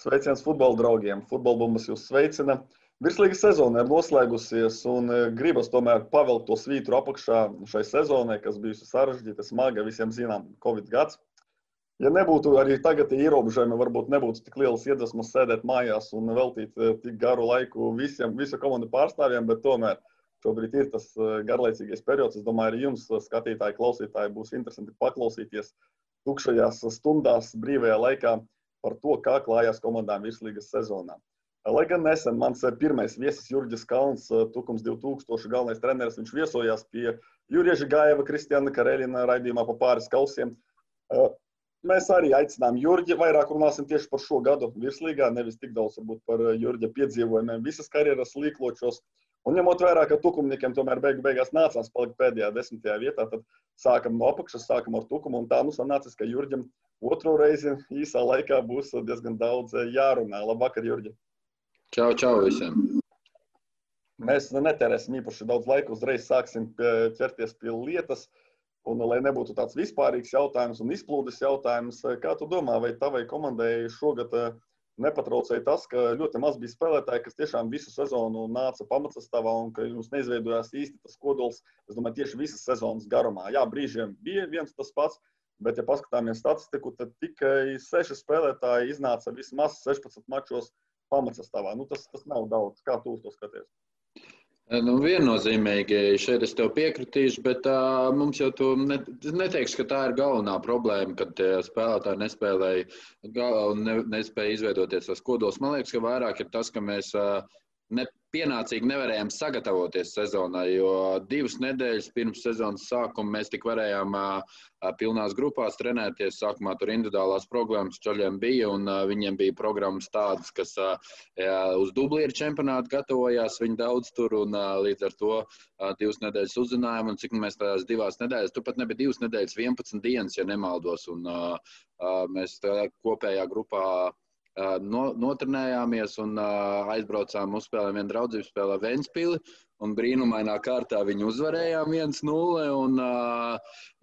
Sveiciens futbola draugiem. Futbola bumbas jūs sveicina. Virslīga sezona ir noslēgusies, un e, gribas tomēr pavilkt to svītru apakšā šai sezonai, kas bijusi sarežģīta, smaga, visiem zinām, Covid gads. Ja nebūtu arī tagad ierobežojumi, varbūt nebūtu tik liels iedvesmas sēdēt mājās un veltīt eh, tik garu laiku visiem, visu komandu pārstāvjiem, bet tomēr šobrīd ir tas eh, garlaicīgais periods. Es domāju, arī jums, skatītāji, klausītāji, būs interesanti paklausīties tukšajās stundās, brīvajā laikā par to, kā klājās komandām virslīgas sezonā. Lai gan nesen mans pirmais viesis Jurģis Kalns, Tukums 2000 galvenais treneris, viņš viesojās pie Jurieša Gājeva, Kristiāna Karelina raidījumā pa pāris kausiem. Mēs arī aicinām Jurģi. Vairāk runāsim tieši par šo gadu virslīgā, nevis tik daudz varbūt, par eh, Jurģa piedzīvojumiem visas karjeras līkločos. Un ņemot vērā, ka tukumniekiem tomēr beigu beigās nācās palikt pēdējā desmitajā vietā, tad sākam no apakšas, sākam ar tukumu. Un tā nu sanācis, ka Jurģim otro reizi īsā laikā būs diezgan daudz eh, jārunā. Labvakar, Jurģi! Čau, čau visiem! Mēs netērēsim īpaši daudz laika, uzreiz sāksim ķerties pie lietas. Uh, Un, lai nebūtu tāds vispārīgs jautājums un izplūdes jautājums, kā tu domā, vai tavai komandai šogad eh, nepatraucēja tas, ka ļoti maz bija spēlētāji, kas tiešām visu sezonu nāca pamatsastāvā un ka jums neizveidojās īsti tas kodols, es domāju, tieši visas sezonas garumā. Jā, brīžiem bija viens tas pats, bet, ja paskatāmies statistiku, tad tikai seši spēlētāji iznāca vismaz 16 mačos pamatsastāvā. Nu, tas, tas nav daudz. Kā tu uz to skaties? Nu, viennozīmīgi šeit es tev piekritīšu, bet uh, mums jau tu ne, neteikšu, ka tā ir galvenā problēma, kad uh, spēlētāji nespēlēja un ne, nespēja izveidoties tas kodols. Man liekas, ka vairāk ir tas, ka mēs uh, ne, pienācīgi nevarējām sagatavoties sezonai, jo divas nedēļas pirms sezonas sākuma mēs tik varējām pilnās grupās trenēties. Sākumā tur individuālās programmas ceļiem bija, un viņiem bija programmas tādas, kas uz dublieru čempionātu gatavojās. Viņi daudz tur, un līdz ar to divas nedēļas uzzinājām, un cik mēs tādās divās nedēļās, tur pat nebija divas nedēļas, 11 dienas, ja nemaldos, un mēs kopējā grupā no, notrenējāmies un aizbraucām uz spēlēm vienu draugu spēlē Ventspili. Un brīnumainā kārtā viņi uzvarējām 1-0. Un,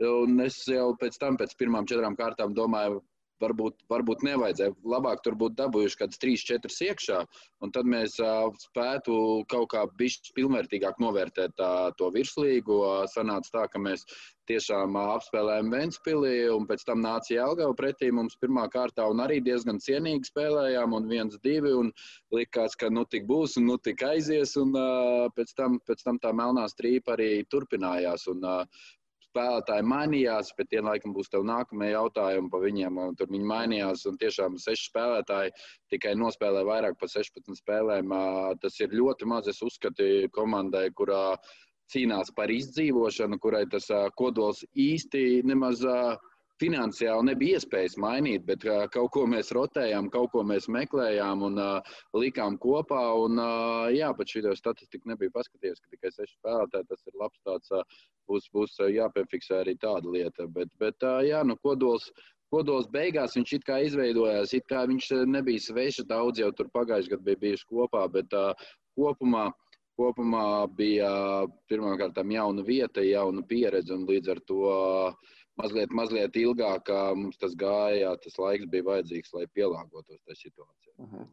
un es jau pēc tam, pēc pirmām četrām kārtām, domāju, varbūt, varbūt nevajadzēja. Labāk tur būtu dabūjuši kaut kādas 3, 4 iekšā, un tad mēs uh, spētu kaut kā bišķi pilnvērtīgāk novērtēt tā, to virslīgu. Sanāca tā, ka mēs tiešām uh, apspēlējām Ventspili, un pēc tam nāca Jelgava pretī mums pirmā kārtā, un arī diezgan cienīgi spēlējām, un viens, divi, un likās, ka nu tik būs, un nu tik aizies, un uh, pēc, tam, pēc tam tā melnā strīpa arī turpinājās. Un, uh, spēlētāji mainījās, bet tie laikam būs tev nākamie jautājumi par viņiem. Tur viņi mainījās un tiešām seši spēlētāji tikai nospēlē vairāk par 16 spēlēm. Tas ir ļoti maz, es uzskatu, komandai, kurā cīnās par izdzīvošanu, kurai tas kodols īsti nemaz finansiāli nebija iespējas mainīt, bet uh, kaut ko mēs rotējām, kaut ko mēs meklējām un uh, likām kopā. Un, uh, jā, pat šī statistika nebija paskatījies, ka tikai seši spēlētāji. Tas ir labs tāds, uh, būs, būs jāpiefiksē arī tāda lieta. Bet, bet uh, jā, nu, kodols. Kodols beigās viņš it kā izveidojās, it kā viņš nebija svešs. Daudz jau tur pagājušajā gadā bija bijuši kopā, bet uh, kopumā uh, kopumā bija pirmkārt jauna vieta, jauna pieredze, un līdz ar to mazliet, mazliet ilgāk mums tas gāja, tas laiks bija vajadzīgs, lai pielāgotos tai situācijai. Uh mhm. -huh.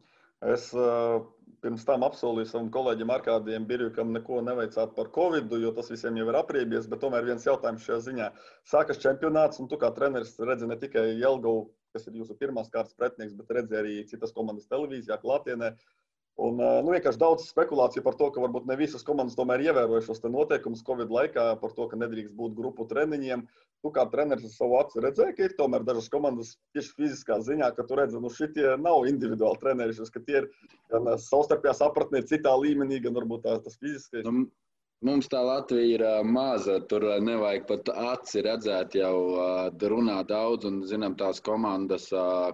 Es uh, pirms tam apsolīju savam kolēģim Arkādijam Birjukam neko neveicāt par Covid, jo tas visiem jau ir apriebies, bet tomēr viens jautājums šajā ziņā. Sākas čempionāts, un tu kā treneris redzi ne tikai Jelgavu, kas ir jūsu pirmās kārtas pretinieks, bet redzi arī citas komandas televīzijā, klātienē. Uh, Un, nu, vienkārši daudz spekulāciju par to, ka varbūt ne visas komandas tomēr ievēroja šos noteikumus Covid laikā, par to, ka nedrīkst būt grupu treniņiem. Tu kā treneris ar savu acu redzēji, ka ir tomēr dažas komandas tieši fiziskā ziņā, ka tu redzi, nu šitie nav individuāli treneri, ka tie ir gan savstarpējā sapratnē citā līmenī, gan varbūt tā, tas fiziskais. Nu, Mums tā Latvija ir maza, tur nevajag pat aci redzēt, jau runā daudz, un zinām tās komandas,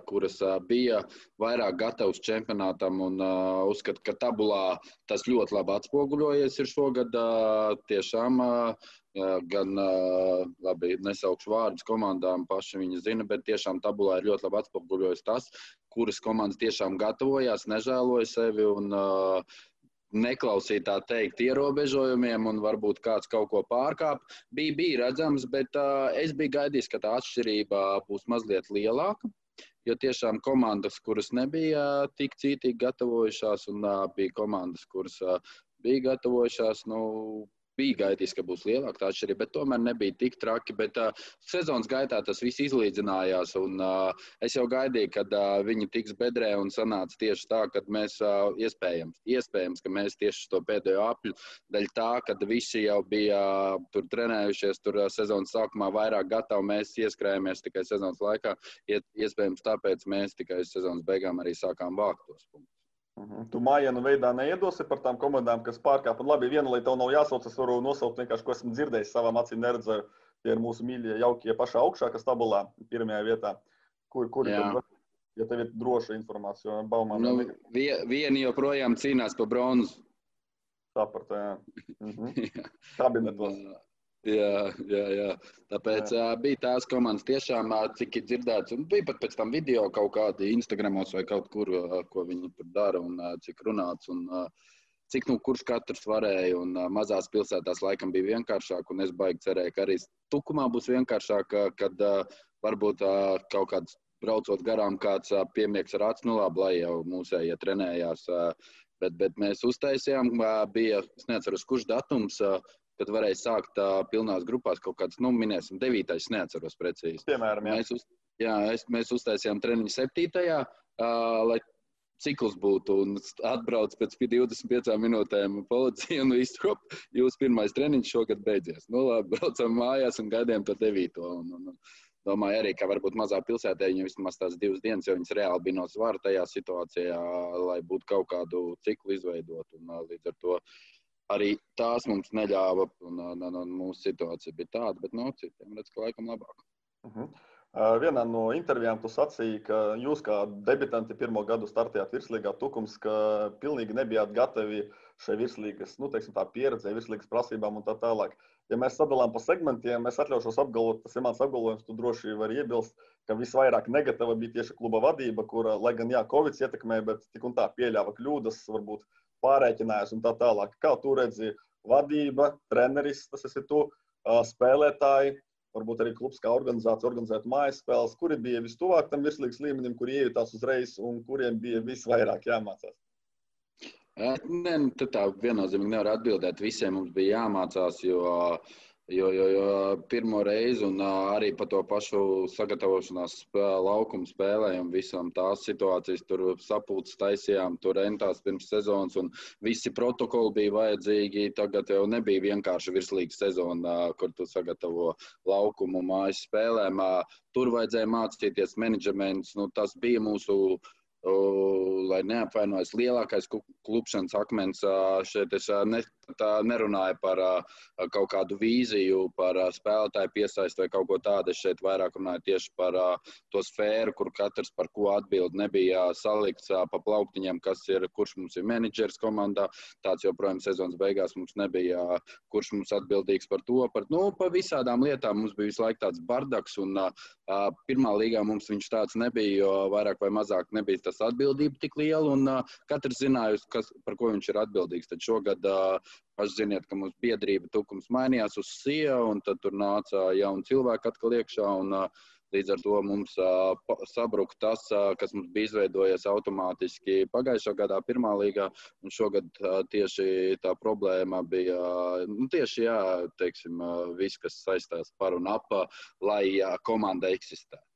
kuras bija vairāk gatavas čempionātam, un uzskata, ka tabulā tas ļoti labi atspoguļojies ir šogad. Tiešām gan, labi, nesaukšu vārdus komandām, paši viņi zina, bet tiešām tabulā ir ļoti labi atspoguļojies tas, kuras komandas tiešām gatavojās, nežēloja sevi un neklausīt tā teikt ierobežojumiem, un varbūt kāds kaut ko pārkāp. Bija, bija redzams, bet es biju gaidījis, ka tā atšķirība būs mazliet lielāka. jo tiešām komandas, kuras nebija tik cītīgi gatavojušās, un bija komandas, kuras bija gatavojušās, nu, bija gaidījis, ka būs lielāka atšķirība, bet tomēr nebija tik traki. Bet uh, sezonas gaitā tas viss izlīdzinājās. Un, uh, es jau gaidīju, kad uh, viņi tiks bedrē un sanāca tieši tā, ka mēs uh, iespējams, iespējams, ka mēs tieši to pēdējo apļu dēļ tā, ka visi jau bija uh, tur trenējušies, tur uh, sezonas sākumā vairāk gatavi. Mēs ieskrējāmies tikai sezonas laikā. Iespējams, tāpēc mēs tikai sezonas beigām arī sākām vākt tos punktus. Mhm. Tu mājienu veidā neiedosi par tām komandām, kas pārkāpa. Labi, viena lieta tev nav jāsauc, es varu nosaukt vienkārši, ko esmu dzirdējis savām acīm neredzēju. Tie ir mūsu mīļie, jaukie pašā augšā, kas tabulā pirmajā vietā. Kur, kur ir? Ja tev ir droša informācija, Baumā. Nu, vieni joprojām cīnās par bronzu. Sapratu, jā. Mhm. Kabinetos. Jā, jā, jā. Tāpēc jā. bija tās komandas, tiešām, cik ir dzirdēts, un bija pat pēc tam video kaut kādi Instagramos vai kaut kur, ko viņi tur dara un cik runāts. Un, Cik nu kurš katrs varēja, un mazās pilsētās laikam bija vienkāršāk, un es baigi cerēju, ka arī Tukumā būs vienkāršāk, kad varbūt kaut kāds braucot garām, kāds piemiegs ar acu, nu labi, lai jau mūsējie trenējās. Bet, bet mēs uztaisījām, bija, es neatceros, kurš datums, kad varēja sākt uh, pilnās grupās kaut kāds, nu, minēsim, devītais, neatceros precīzi. Piemēram, jā. Mēs, uz, jā, es, mēs uztaisījām treniņu septītajā, uh, lai cikls būtu un atbrauc pēc 25 minūtēm policija un viss, hop, jūs pirmais treniņš šogad beidzies. Nu, labi, braucam mājās un gaidījām to devīto. Un, un, un, domāju arī, ka varbūt mazā pilsētā viņam vismaz tās divas dienas, jo viņas reāli bija no svara tajā situācijā, lai būtu kaut kādu ciklu izveidot. Un, līdz ar to arī tās mums neļāva, un, un, un mūsu situācija bija tāda, bet no citiem redz, ka laikam labāk. Uh mhm. -huh. Vienā no intervijām tu sacīji, ka jūs kā debitanti pirmo gadu startējāt virslīgā tukums, ka pilnīgi nebijāt gatavi šai virslīgas, nu, teiksim, tā pieredzē, virslīgas prasībām un tā tālāk. Ja mēs sadalām pa segmentiem, es atļaušos apgalvot, tas ir mans apgalvojums, tu droši vari iebilst, ka visvairāk negatīva bija tieši kluba vadība, kura, lai gan jā, Covid ietekmēja, bet tik un tā pieļāva kļūdas, varbūt pārēķinājās un tā tālāk. Kā tu redzi, vadība, treneris, tas esi tu, spēlētāji, varbūt arī klubs kā organizācija organizētu mājas spēles, kuri bija vistuvāk tam virslīgas līmenim, kur iejutās uzreiz un kuriem bija visvairāk jāmācās? Nē, nu, tā viennozīmīgi nevar atbildēt. Visiem mums bija jāmācās, jo uh, Jo, jo, jo pirmo reizi, un arī par to pašu sagatavošanās laukumu spēlēm, visām tās situācijas, tur sapulces taisījām, tur entās pirms sezonas, un visi protokoli bija vajadzīgi. Tagad jau nebija vienkārši virslīga sezona, kur tu sagatavo laukumu mājas spēlēm. Tur vajadzēja mācīties menedžments, nu, tas bija mūsu lai neapvainojas lielākais klupšanas akmens. Šeit es ne, nerunāju par kaut kādu vīziju, par spēlētāju piesaisti vai kaut ko tādu. Es šeit vairāk runāju tieši par to sfēru, kur katrs par ko atbild. Nebija salikts pa plauktiņiem, kas ir, kurš mums ir menedžers komandā. Tāds joprojām sezonas beigās mums nebija, kurš mums atbildīgs par to. Par, nu, par visādām lietām mums bija visu laiku tāds bardaks. Un, pirmā līgā mums viņš tāds nebija, jo vairāk vai mazāk nebija tas atbildība tik liela, un uh, katrs zināja, kas, par ko viņš ir atbildīgs. Tad šogad uh, paši ziniet, ka mums biedrība tukums mainījās uz SIA, un tad tur nāca jauni cilvēki atkal iekšā. Un, uh, Līdz ar to mums uh, sabruka tas, uh, kas mums bija izveidojies automātiski pagājušā gadā, pirmā līgā. Šogad uh, tieši tā problēma bija nu, tieši jā, teiksim, viss, kas saistās par un ap, lai komanda eksistētu.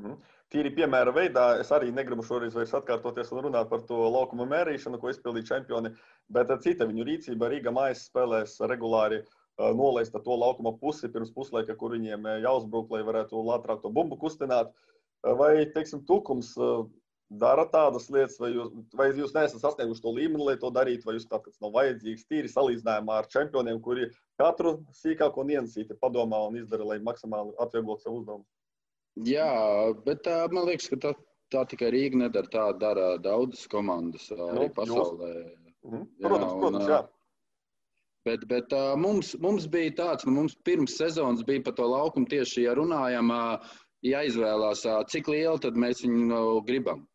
Mhm tīri piemēra veidā. Es arī negribu šoreiz vairs atkārtoties un runāt par to laukuma mērīšanu, ko izpildīja čempioni, bet cita viņu rīcība Rīga mājas spēlēs regulāri nolaist to laukuma pusi pirms puslaika, kur viņiem jāuzbruk, lai varētu ātrāk to bumbu kustināt. Vai, teiksim, tukums dara tādas lietas, vai jūs, vai jūs neesat sasnieguši to līmeni, lai to darītu, vai jūs tā tas nav vajadzīgs tīri salīdzinājumā ar čempioniem, kuri katru sīkāko niansīti padomā un izdara, lai maksimāli atvieglotu savu uzdevumu? Jā, bet tā, man liekas, ka tā, tā tikai Rīga nedara. Tā dara daudzas komandas arī nu, pasaulē. Mhm. Protams, jā, protams, jā. Bet, bet uh, mums, mums bija tāds, nu, mums pirms sezonas bija par to laukumu tieši, ja runājam, uh, jāizvēlās, uh, cik lielu tad mēs viņu nu, gribam.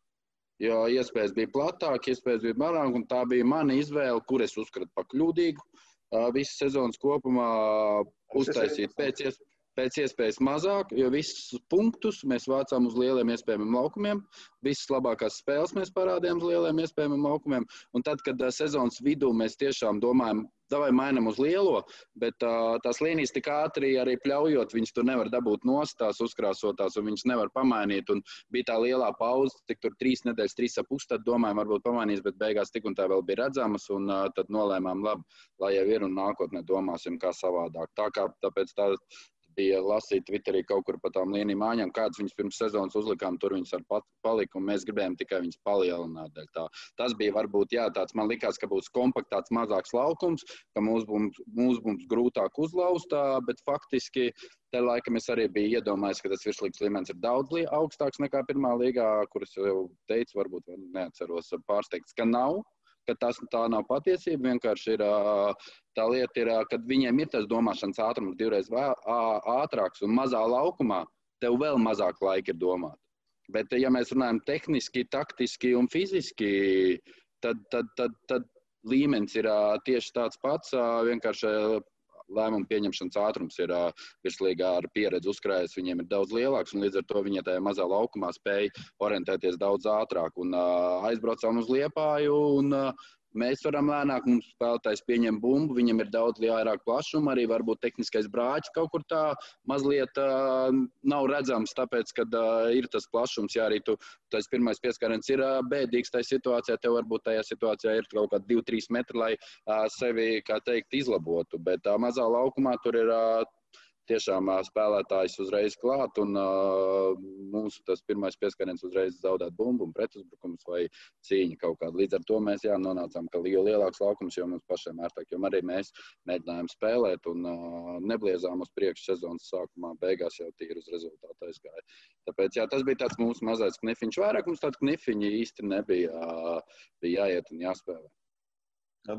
Jo iespējas bija platāk, iespējas bija mazāk, un tā bija mana izvēle, kur es uzskatu par kļūdīgu. Uh, visas sezonas kopumā uztaisīt pēc iespējas pēc iespējas mazāk, jo visus punktus mēs vācām uz lieliem iespējamiem laukumiem. Visas labākās spēles mēs parādījām uz lieliem iespējamiem laukumiem. Un tad, kad sezonas vidū mēs tiešām domājam, vai mainām uz lielo, bet uh, tās līnijas tik ātri arī pļaujot, viņas tur nevar dabūt nost, tās uzkrāsotās, un viņas nevar pamainīt. Un bija tā lielā pauze, tik tur trīs nedēļas, trīs ap pusi, tad domājam, varbūt pamainīs, bet beigās tik un tā vēl bija redzamas, un uh, tad nolēmām, labi, lai jau ir un nākotnē domāsim, kā savādāk. Tā kā tāpēc tā bija lasīt Twitterī kaut kur pa tām līniju mājām, kādas viņas pirms sezonas uzlikām, tur viņas ar paliku, un mēs gribējām tikai viņas palielināt. Tas bija varbūt, jā, tāds man likās, ka būs kompaktāts mazāks laukums, ka mūs būs, mūs būs grūtāk uzlauzt, bet faktiski te laikam es arī biju iedomājies, ka tas virslīgas līmenis ir daudz augstāks nekā pirmā līgā, kuras jau teicu, varbūt neatceros pārsteigts, ka nav ka tas tā nav patiesība. Vienkārši ir tā lieta, ir, kad viņiem ir tas domāšanas ātrums divreiz ātrāks un mazā laukumā, tev vēl mazāk laika ir domāt. Bet, ja mēs runājam tehniski, taktiski un fiziski, tad, tad, tad, tad līmenis ir tieši tāds pats. Vienkārši lēmumu pieņemšanas ātrums ir virslīgā ar pieredzi uzkrājas, viņiem ir daudz lielāks, un līdz ar to viņi tajā mazā laukumā spēja orientēties daudz ātrāk. Un, aizbraucām uz Liepāju, un Mēs varam lēnāk, mums spēlētājs pieņem bumbu, viņam ir daudz lielāka plašuma, arī varbūt tehniskais brāķis kaut kur tā mazliet uh, nav redzams, tāpēc, ka uh, ir tas plašums, ja arī tu, tas pirmais pieskāriens ir uh, bēdīgs tajā situācijā, tev varbūt tajā situācijā ir kaut kādi 2-3 metri, lai uh, sevi, kā teikt, izlabotu, bet uh, mazā laukumā tur ir. Uh, tiešām spēlētājs uzreiz klāt, un uh, mums tas pirmais pieskariens uzreiz zaudēt bumbu pretuzbrukums vai cīņa kaut kāda. Līdz ar to mēs jā, nonācām, ka jo lielāks laukums, jo mums pašiem ērtāk, jo arī mēs mēģinājām spēlēt un uh, nebliezām uz priekšu sezonas sākumā, beigās jau tīri uz rezultātu aizgāja. Tāpēc jā, tas bija tāds mūsu mazais knifiņš. Vairāk mums tādu knifiņu īsti nebija, uh, bija jāiet un jāspēlē.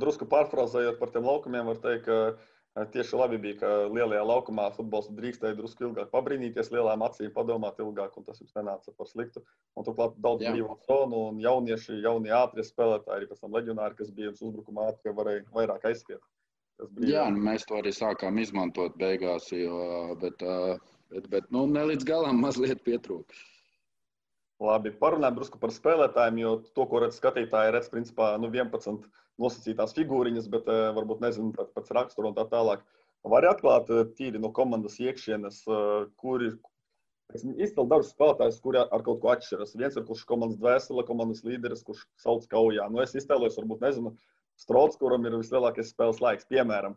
Drusku pārfrāzējot par tiem laukumiem, var teikt, ka Tieši labi bija, ka lielajā laukumā futbols drīkstēja drusku ilgāk pabrīnīties, lielām acīm padomāt ilgāk, un tas jums nenāca par sliktu. Un turklāt daudz brīvo zonu, un jaunieši, jaunie ātrie spēlētāji, arī pēc tam leģionāri, kas bija uz uzbrukuma ātri, varēja vairāk aizskiet. Jā, nu, mēs to arī sākām izmantot beigās, jo, bet, bet, bet nu, ne līdz galam mazliet pietrūka. Labi, parunājam drusku par spēlētājiem, jo to, ko redz skatītāji, redz principā nu, 11 nosacītās figūriņas, bet uh, varbūt nezinu pēc rakstura un tā tālāk. Var atklāt uh, tīri no komandas iekšienes, uh, kur ir izcili dažus spēlētājus, kuri ar kaut ko atšķiras. Viens ir kurš komandas dvēsele, komandas līderis, kurš sauc kaujā. Nu, es iztēlojos, varbūt nezinu, Strots, kuram ir vislielākais spēles laiks, piemēram.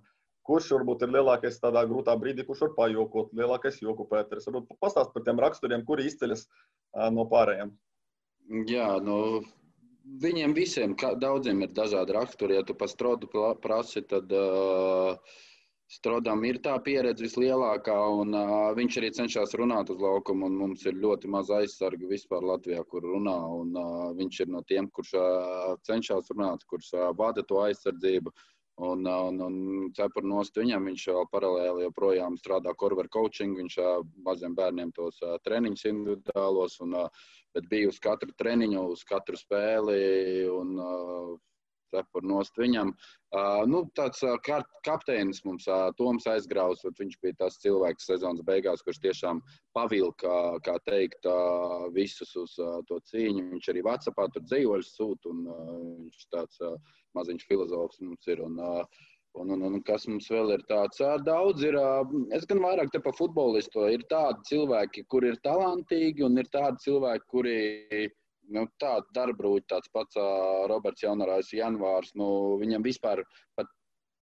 Kurš varbūt ir lielākais tādā grūtā brīdī, kurš var pajokot, lielākais joku pēteris. Varbūt pastāst par tiem raksturiem, kuri izceļas no pārējiem. Jā, nu, viņiem visiem, daudziem ir dažādi raksturi. Ja tu par strodu prasi, tad uh, Strodam ir tā pieredze vislielākā, un uh, viņš arī cenšas runāt uz laukumu. Mums ir ļoti maz aizsargu vispār Latvijā, kur runā. Un, uh, viņš ir no tiem, kurš uh, cenšas runāt, kurš uh, vada to aizsardzību. Un, un, un cepur nost viņam, viņš vēl paralēli joprojām strādā korveru coaching, viņš uh, maziem bērniem tos uh, treniņus individuālos. Un, uh, bet bija uz katru treniņu, uz katru spēli un uh, cepur nost viņam. Uh, nu, tāds uh, kapteinis mums, uh, Toms aizgraus, viņš bija tas cilvēks sezonas beigās, kurš tiešām pavilka, kā teikt, uh, visus uz uh, to cīņu. Viņš arī Vācijā tur dzīvoļus sūta un uh, viņš tāds uh, maziņš filozofs mums ir. Un, uh, Un, un, un kas mums vēl ir tāds, daudz ir. Es gan vairāk te par futbolistu. Ir tādi cilvēki, kuri ir talantīgi, un ir tādi cilvēki, kuri nu, tādi darbrūķi, tāds pats Roberts Jaunarājs, Janvārs. Nu, viņam vispār pat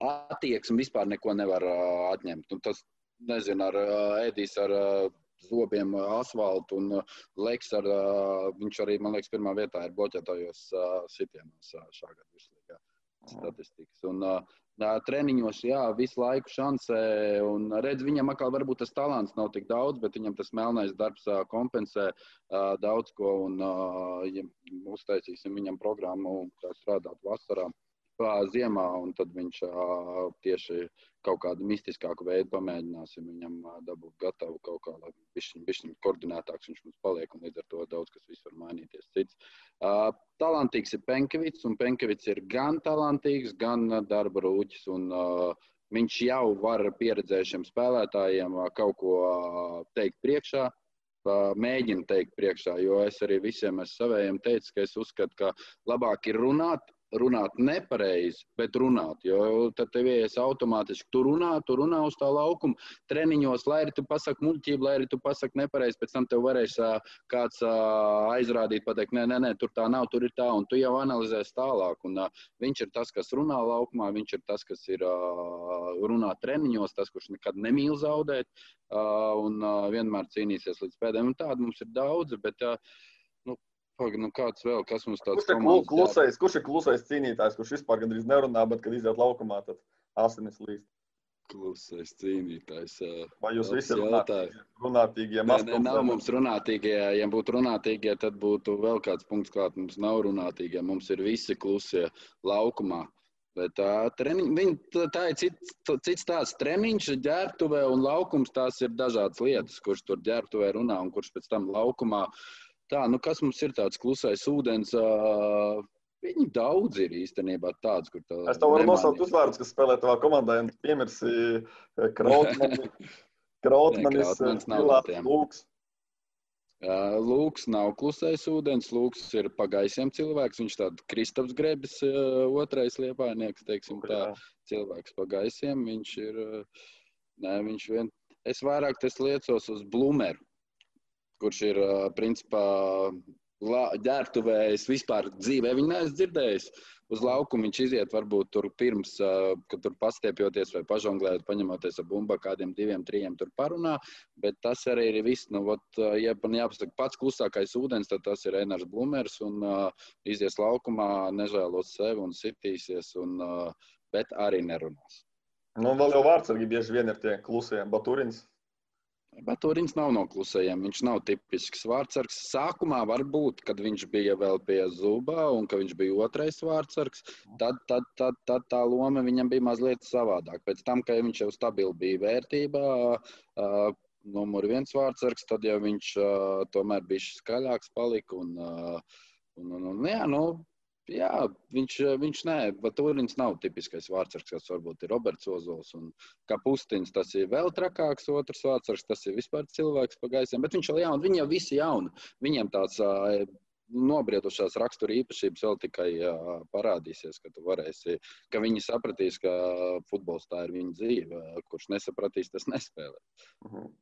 attieksmi vispār neko nevar atņemt. Un tas, nezinu, ar Edijs, ar zobiem asfaltu un Leks ar, viņš arī, man liekas, pirmā vietā ir bloķētājos sitienos šā gada vislīgā statistikas. Un, uh, treniņos, jā, visu laiku šansē. Un redz, viņam atkal varbūt tas talants nav tik daudz, bet viņam tas melnais darbs kompensē daudz ko. Un, ja uztaisīsim viņam programmu, kā strādāt vasarā, ziemā, un tad viņš tieši kaut kādu mistiskāku veidu pamēģināsim viņam dabūt gatavu kaut kā, lai viņš koordinētāks, viņš mums paliek, un līdz ar to daudz kas var mainīties cits. Talantīgs ir Penkevits, un Penkevits ir gan talantīgs, gan darba rūķis, un Viņš jau var pieredzējušiem spēlētājiem kaut ko teikt priekšā, mēģina teikt priekšā, jo es arī visiem saviem teicu, ka es uzskatu, ka labāk ir runāt, runāt nepareizi, bet runāt. Jo tad tev ies automātiski, tu runā, tu runā uz tā laukuma. Treniņos, lai arī tu pasaki muļķību, lai arī tu pasaki nepareizi, pēc tam tev varēs kāds aizrādīt, pateikt, nē, nē, nē, tur tā nav, tur ir tā, un tu jau analizēsi tālāk. Un, viņš ir tas, kas runā laukumā, viņš ir tas, kas ir runā treniņos, tas, kurš nekad nemīl zaudēt un vienmēr cīnīsies līdz pēdējiem. Un tādu mums ir daudz, bet uh, Pagaid, nu kāds vēl, kas mums tāds kurš ir klusais, kurš ir klusais cīnītājs, kurš vispār gandrīz nerunā, bet, kad iziet laukumā, tad asinis līst? Klusais cīnītājs. Vai jūs visi runāt, runātīgie? Nē, nē, nav mums runātīgie. Ja būtu runātīgie, tad būtu vēl kāds punkts klāt. Mums nav runātīgie. Mums ir visi klusie laukumā. Bet tā, treniņ, viņ, tā ir cits, cits tāds treniņš, ģērbtuvē un laukums. Tās ir dažādas lietas, kurš tur ģērbtuvē runā un kurš pēc tam laukumā uh, Tā, nu kas mums ir tāds klusais ūdens? Uh, viņi daudz ir īstenībā tāds, kur tā. Es tev varu nosaukt uzvārdus, kas spēlē tavā komandā. Piemirsi Krautmanis, Krautmanis, Lūks. Uh, Lūks nav klusais ūdens, Lūks ir pagaisiem cilvēks. Viņš tāds Kristaps Grebis, uh, otrais liepainieks, teiksim tā, cilvēks pagaisiem. Viņš ir, uh, nē, viņš vien, es vairāk tas liecos uz Blumeru kurš ir principā ģērbtuvē. Es vispār dzīvē viņu neesmu dzirdējis. Uz laukumu viņš iziet varbūt tur pirms, kad tur pastiepjoties vai pažonglējot, paņemoties ar bumbu kādiem diviem, trim tur parunā. Bet tas arī ir viss. Nu, ot, ja man jāpasaka pats klusākais ūdens, tad tas ir Enārs Blūmers un uh, izies laukumā, nežēlos sevi un sitīsies, un, uh, bet arī nerunās. Nu, vēl jau vārdsargi bieži vien ir tie klusie. Baturins Bet Turins nav no klusajiem. Viņš nav tipisks vārdsargs. Sākumā varbūt, kad viņš bija vēl pie zuba un ka viņš bija otrais vārdsargs, tad, tad, tad, tad tā loma viņam bija mazliet savādāk. Pēc tam, kad viņš jau stabili bija vērtībā, numur viens vārdsargs, tad jau viņš tomēr bija skaļāks palika. Un, un, un, un, jā, nu, Jā, viņš, viņš nē, bet Turins nav tipiskais vārdsargs, kas varbūt ir Roberts Ozols. Un kā Pustins, tas ir vēl trakāks, otrs vārdsargs, tas ir vispār cilvēks pa gaisiem. Bet viņš jau jauni, viņi jau visi jauni. Viņiem tāds nobriedušās rakstura īpašības vēl tikai parādīsies, ka tu varēsi, ka viņi sapratīs, ka futbols tā ir viņa dzīve. Kurš nesapratīs, tas nespēlē. Uh mhm. -huh.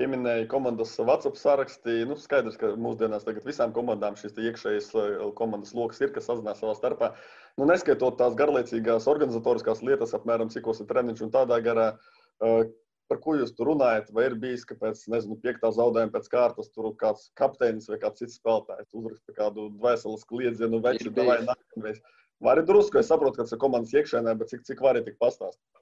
Pieminēja komandas WhatsApp sarakstī. Nu, skaidrs, ka mūsdienās visām komandām šis iekšējais eh, komandas lokus ir, kas sazinās savā starpā. Nu, neskaitot tās garlaicīgās organizatoriskās lietas, apmēram cikos ir treniņš un tādā garā. Uh, par ko jūs tur runājat? Vai ir bijis, ka pēc nezinu, piektā zaudējuma pēc kārtas tur kāds kapteinis vai kāds cits spēlētājs uzraksta kādu dvēseles kliedzienu, veči, vai nākamreiz? Vai arī drusku, es saprotu, ka tas ir komandas iekšēnē, bet cik, cik vari tik pastāstīt?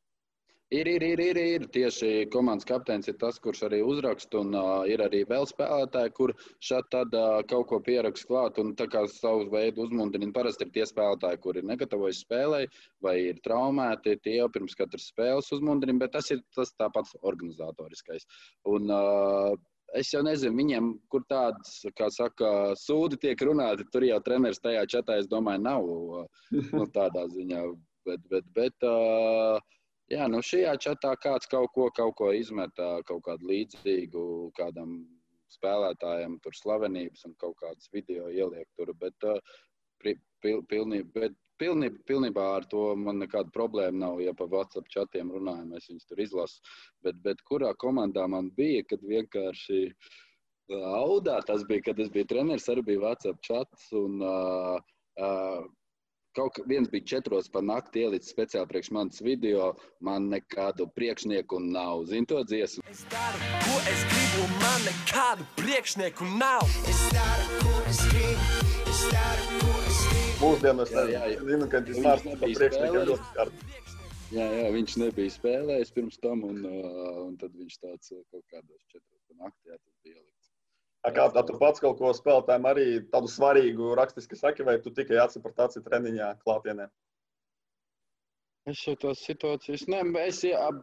Ir, ir, ir, ir, ir. Tieši komandas kapteinis ir tas, kurš arī uzraksta, un uh, ir arī vēl spēlētāji, kur šādi tad uh, kaut ko pierakst klāt. Un tā kā savu veidu uzmundrina, parasti ir tie spēlētāji, kuri negatavojas spēlē vai ir traumēti, tie jau pirms katras spēles uzmundrina, bet tas ir tas tāpats organizatoriskais. Un, uh, es jau nezinu, viņiem, kur tādas, kā saka, sūdi tiek runāti, tur jau treneris tajā čatā, es domāju, nav nu, tādā ziņā. Bet, bet, bet uh, Jā, nu šajā čatā kāds kaut ko, kaut ko izmet, kaut kādu līdzīgu kādam spēlētājam, tur slavenības un kaut kādas video ieliek tur. Bet, pil, pilnībā, bet pilnībā, pilnībā ar to man nekāda problēma nav. Ja pa WhatsApp chatiem runājam, es viņus tur izlasu. Bet, bet kurā komandā man bija, kad vienkārši audā tas bija, kad es biju treneris, arī bija WhatsApp chats. Un, uh, uh, Kaut viens bija četros pa nakti ielicis speciāli priekš manas video. Man nekādu priekšnieku nav. Zini to dziesmu? Es daru, ko es gribu, un man nekādu priekšnieku nav. Es daru, ko es gribu, es daru, ko es gribu. Mūsdienās jā, jā, jā. Zinu, ka viņš nāc pa priekšnieku ļoti skarbi. Jā, jā, viņš nebija spēlējis pirms tam, un, uh, un tad viņš tāds uh, kaut kādos četros pa nakti, jā, bija. Kā tā, tu pats kaut ko spēlētājiem arī tādu svarīgu rakstiski saki, vai tu tikai tādu treniņā klātienē? Es jau tās situācijas, ne, es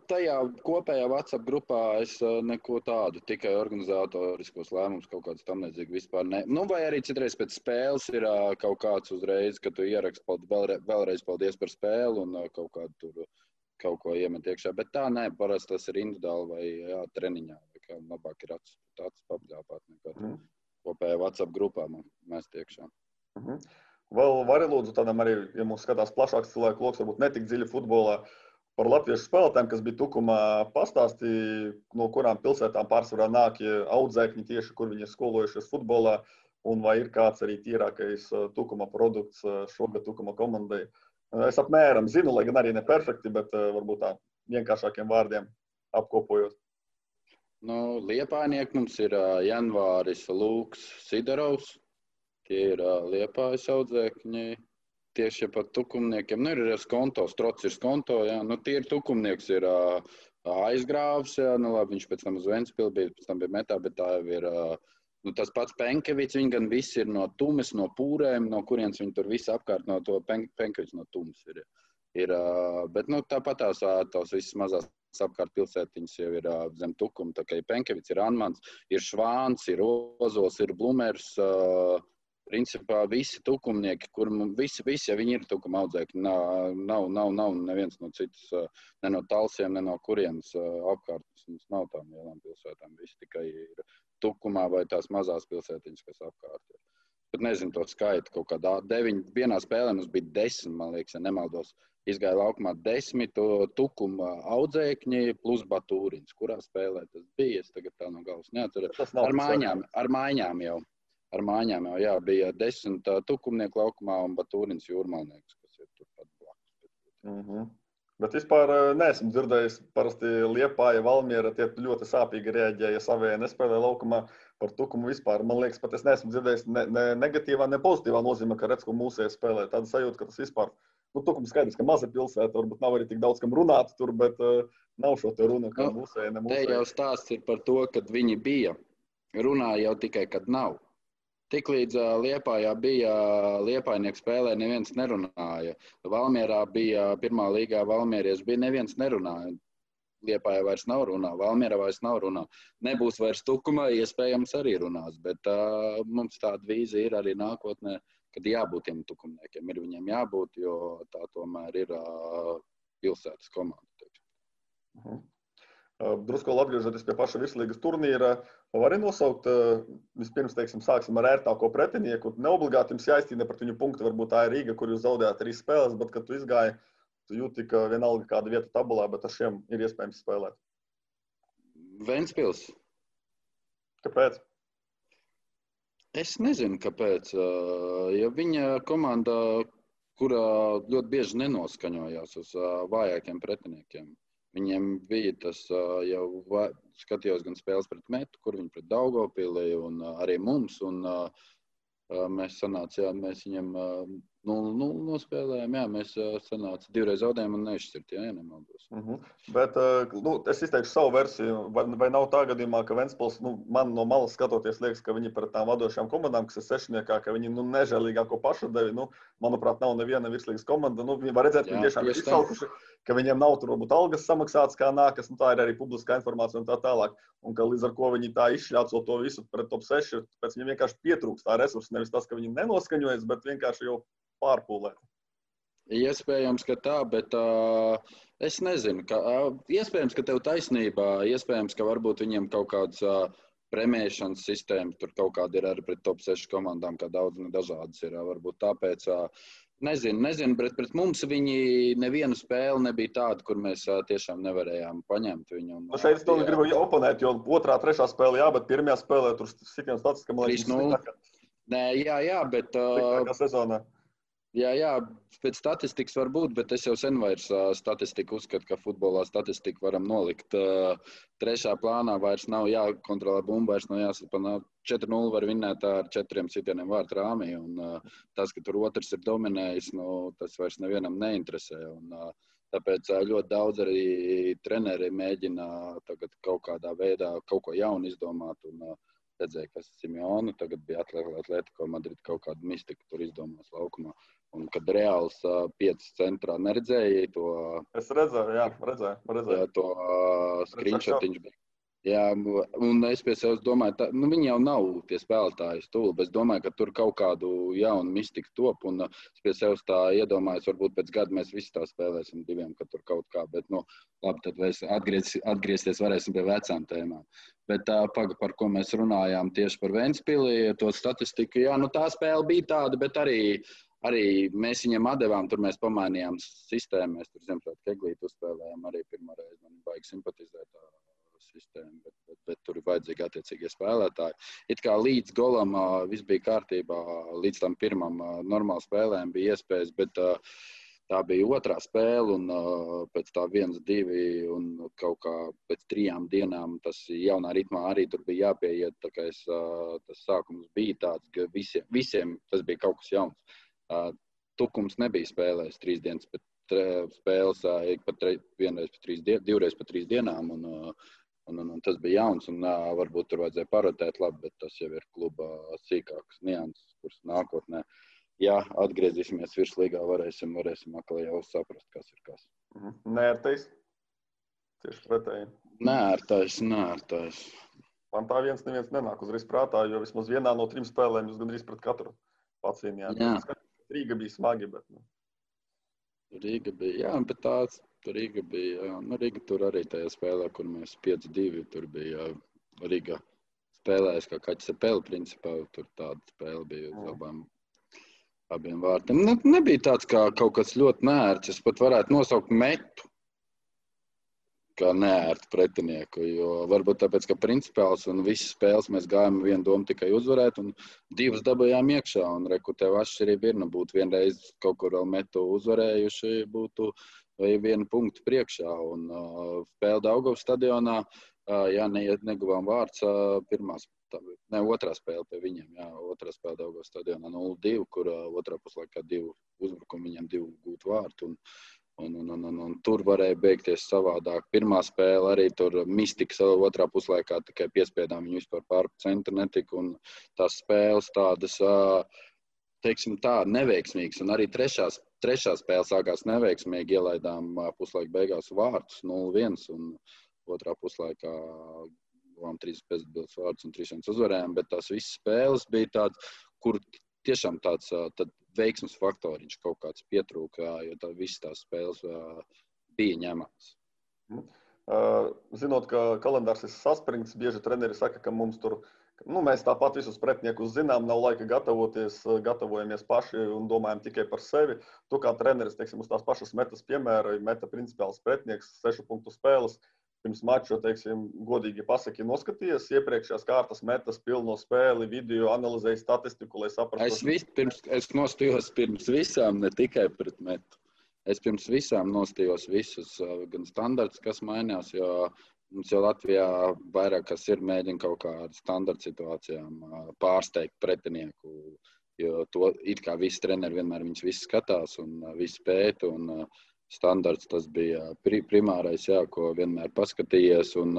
tajā kopējā WhatsApp grupā es neko tādu, tikai organizatoriskos lēmumus kaut kādus tam līdzīgi vispār ne. Nu, vai arī citreiz pēc spēles ir kaut kāds uzreiz, ka tu ieraksti vēlreiz, vēlreiz paldies par spēli un kaut kādu tur kaut ko iemet iekšā. Bet tā nē, parasti tas ir individuāli vai jā, treniņā. Vai kā labāk ir acis tāds papļāpāt nekā mm. kopējā WhatsApp grupā mēs tiekšā. Mm -hmm. Vēl var lūdzu tādam arī, ja mums skatās plašāks cilvēku lokus, varbūt netik dziļi futbolā, par latviešu spēlētājiem, kas bija tukumā, pastāstīja, no kurām pilsētām pārsvarā nāk audzēkņi tieši, kur viņi ir skolojušies futbolā, un vai ir kāds arī tīrākais tukuma produkts šogad tukuma komandai. Es apmēram zinu, lai gan arī ne perfekti, bet varbūt tā vienkāršākiem vārdiem apkopojot. Nu, Liepājnieki mums ir janvāris Lūks Sidarovs. Tie ir Liepājas audzēkņi. Tieši par tukumniekiem. Nu, ir skonto, strots ir skonto. Jā. Nu, tie ir tukumnieks, ir aizgrāvs. Jā. Nu, labi, viņš pēc tam uz Ventspili bija, pēc tam bija metā, bet tā jau ir. Nu, tas pats Penkevits, viņi gan visi ir no Tumes, no Pūrēm, no kurienes viņi tur visi apkārt no to pen, Penkevits no Tumes ir. Ir bet nu, tāpat tās, tās visas mazās apkārt pilsētiņas jau ir uh, zem tukuma. Tā kā ir Penkevits, ir Anmans, ir Švāns, ir Ozols, ir Blumers. Uh, principā visi tukumnieki, kur visi, visi ja ir tukuma audzēkļi, nav, nav, nav, nav neviens no citas, ne no talsiem, ne no kurienes apkārt. Mums nav tām lielām pilsētām. Visi tikai ir tukumā vai tās mazās pilsētiņas, kas apkārt ir. Bet nezinu to skaitu. Kaut kādā deviņ, vienā spēlē mums bija desmit, man liekas, ja nemaldos. Izgāja laukumā desmit tukuma audzēkņi plus batūriņš. Kurā spēlē tas bija? Es tagad tā no galvas neatceros. Ar mājām, ar mājām jau. Ar mājām jau jā, bija desmit tukumnieku laukumā un batūriņš jūrmalnieks, kas ir turpat blakus. Mm -hmm. Bet vispār eh, neesmu dzirdējis, parasti Liepāja, Valmiera tie ļoti sāpīgi reaģēja savējā nespēlē laukumā par tukumu vispār. Man liekas, pat es neesmu dzirdējis ne, ne negatīvā, ne pozitīvā nozīmē, ka redz, ko mūsēji spēlē. Tāda sajūta, ka tas vispār, nu, tukums skaidrs, ka maza pilsēta, varbūt nav arī tik daudz, kam runāt tur, bet uh, nav šo te runu, ka nu, mūsēji, ne mūsēji. Te jau stāsts ir par to, kad viņi bija. Runāja jau tikai, kad nav. Tiklīdz Liepājā bija Liepājnieks spēlē, neviens nerunāja. Valmierā bija pirmā līgā, Valmieries bija, neviens nerunāja. Liepājā vairs nav runā, Valmierā vairs nav runā. Nebūs vairs tukumā, iespējams arī runās, bet uh, mums tāda vīzija ir arī nākotnē, kad jābūt tiem tukumniekiem. Ir viņiem jābūt, jo tā tomēr ir pilsētas komanda. Uh -huh. Drusku atgriežoties pie paša virslīgas turnīra, var arī nosaukt, vispirms, teiksim, sāksim ar ērtāko pretinieku. Neobligāti jums jāizcīna pret viņu punktu. Varbūt tā ir Rīga, kur jūs zaudējāt trīs spēles, bet, kad tu izgāji, tu jūti, ka vienalga kāda vieta tabulā, bet ar šiem ir iespējams spēlēt. Ventspils. Kāpēc? Es nezinu, kāpēc. Ja viņa komanda, kurā ļoti bieži nenoskaņojās uz vājākiem pretiniekiem, Viņiem bija tas jau skatījos gan spēles pret Metu, kur viņi pret Daugopili un arī mums. Un, mēs sanācām, mēs viņam 0-0 nospēlējām. Jā, mēs sanācām divreiz zaudējām un neizšķirt, ja nemaldos. Uh mhm. -huh. Bet nu, es izteikšu savu versiju. Vai, vai nav tā gadījumā, ka Ventspils, nu, man no malas skatoties, liekas, ka viņi pret tām vadošajām komandām, kas ir sešniekā, ka viņi nu, nežēlīgāko pašu devi. Nu, manuprāt, nav neviena virslīgas komanda. Nu, viņi var redzēt, ka viņi tiešām ir izsaukuši, ka viņiem nav tur varbūt algas samaksātas kā nākas. Nu, tā ir arī publiskā informācija un tā tālāk. Un ka līdz ar to viņi tā izšļāco to visu pret top 6, pēc viņiem vienkārši pietrūkst tā resursa. Nevis tas, ka viņi nenoskaņojas, bet vienkārši jau pārpūlēt. Iespējams, ka tā, bet uh, es nezinu. Ka, uh, iespējams, ka tev taisnība, iespējams, ka varbūt viņiem kaut kāds uh, premēšanas sistēma tur kaut kāda ir arī pret top 6 komandām, kā daudz un dažādas ir. Varbūt tāpēc. Uh, Nezinu, nezinu, bet pret mums viņi nevienu spēli nebija tāda, kur mēs tiešām nevarējām paņemt viņu. Un, nu šeit es to gribu oponēt, jo otrā, trešā spēlē, jā, bet pirmajā spēlē tur sitiens tāds, ka man liekas, Nē, jā, jā, bet. Uh, sezonā. Jā, jā, pēc statistikas var būt, bet es jau sen vairs uh, statistiku uzskatu, ka futbolā statistiku varam nolikt. Uh, trešā plānā vairs nav jākontrolē bumba, vairs nav jāsapana. 4-0 var vinēt ar četriem sitieniem vārtu rāmī. Un, uh, tas, ka tur otrs ir dominējis, nu, tas vairs nevienam neinteresē. Un, uh, tāpēc uh, ļoti daudz arī treneri mēģina kaut kādā veidā kaut ko jaunu izdomāt. Un, uh, redzēja, kas ir Simjona. Tagad bija Atletico Madrid kaut kāda mistika tur izdomās laukumā. Un kad reāls uh, piecas centrā neredzēja to. Es redzēju, jā, redzēju. redzēju. Jā, to uh, screenshot viņš bija. Jā, un es pie sevis domāju, ka nu, viņi jau nav tie spēlētāji stulbi. Es domāju, ka tur kaut kādu jaunu mistiku top. Un es pie sevis tā iedomājos, varbūt pēc gada mēs visi tā spēlēsim diviem, ka tur kaut kā. Bet, nu, labi, tad mēs atgriez, atgriezties varēsim pie vecām tēmām. Bet tā, paga, par ko mēs runājām tieši par Vēnspili, to statistiku, jā, nu, tā spēle bija tāda, bet arī arī mēs viņam atdevām, tur mēs pamainījām sistēmu. Mēs tur Ziemassvētku keglītu uzspēlējām arī pirmo reizi. Man baigi simpatizēt sistēmu, bet, bet, bet tur ir vajadzīgi attiecīgie spēlētāji. It kā līdz golam viss bija kārtībā, līdz tam pirmam normālam spēlēm bija iespējas, bet tā bija otrā spēle, un pēc tā viens, divi, un kaut kā pēc trijām dienām tas jaunā ritmā arī tur bija jāpieiet. Es, tas sākums bija tāds, ka visiem, visiem tas bija kaut kas jauns. Tukums nebija spēlējis trīs dienas, bet spēles ik pa tre, vienreiz pa trīs, divreiz pa trīs dienām. Un, Un, un, un tas bija jauns, un uh, varbūt tur vajadzēja parotēt labi, bet tas jau ir kluba sīkāks nianses, kuras nākotnē, ja atgriezīsimies virslīgā, varēsim, varēsim atkal jau saprast, kas ir kas. Mhm. Nērtais. Tieši pretēji. Nērtais, nērtais. Man tā viens neviens nenāk uzreiz prātā, jo vismaz vienā no trim spēlēm jūs gandrīz pret katru pacīnījāt. Rīga bija smagi, bet. Nu. Rīga bija, jā, bet tāds Rīga bija. Nu, Rīga tur arī tajā spēlē, kur mēs 5-2 tur bija. Rīga spēlējas kā kaķis ar peli, principā. Tur tāda spēle bija uz abām, abiem vārtiem. Ne, nebija tāds kā kaut kas ļoti nērts. Es pat varētu nosaukt metu kā neērtu pretinieku. Jo varbūt tāpēc, ka principāls un visas spēles mēs gājām vienu domu tikai uzvarēt, un divas dabūjām iekšā. Un reku tev atšķirība ir, nu būtu vienreiz kaut kur vēl metu uzvarējuši, būtu vai vienu punktu priekšā. Un uh, spēle Daugavas stadionā, uh, jā, neiet neguvām vārds uh, pirmās. Tā, ne, otrā spēle pie viņiem, jā, otrā spēle Daugavas stadionā 0-2, kur uh, otrā puslaikā divu uzbrukumu viņiem divu gūtu vārtu. Un, Un, un, un, un, un tur varēja beigties savādāk. Pirmā spēle arī tur mistika otrā puslaikā tikai piespiedām viņu vispār pār centru netiku. Un tās spēles tādas, teiksim tā, neveiksmīgas. Un arī trešās, trešā spēle sākās neveiksmīgi. Ielaidām puslaika beigās vārdus 0-1 un otrā puslaikā guvām 3 bezatbildes vārdus un 3 uzvarējām. Bet tās visas spēles bija tādas, kur tiešām tāds tad veiksmes faktoriņš kaut kāds pietrūka, jo tā visas tās spēles bija ņemamas. Uh, zinot, ka kalendārs ir saspringts, bieži treneri saka, ka mums tur, nu, mēs tāpat visus pretiniekus zinām, nav laika gatavoties, gatavojamies paši un domājam tikai par sevi. Tu kā treneris, teiksim, uz tās pašas metas piemēra, meta principāls pretinieks, sešu punktu spēles. Pirms mača, teiksim, godīgi pasaki, noskatījies iepriekšējās kārtas metas, pilno spēli, video, analizēji statistiku, lai saprastu. Es, vis, pirms, es nostājos pirms visām, ne tikai pret metu. Es pirms visām nostājos visus, gan standarts, kas mainās, jo mums jau Latvijā vairāk kas ir mēģina kaut kādu standarta situācijām pārsteigt pretinieku. Jo to it kā visi treneri vienmēr viņus visus skatās un visi pēta. Un, uh, standarts. Tas bija primārais, jā, ko vienmēr paskatījies. Un,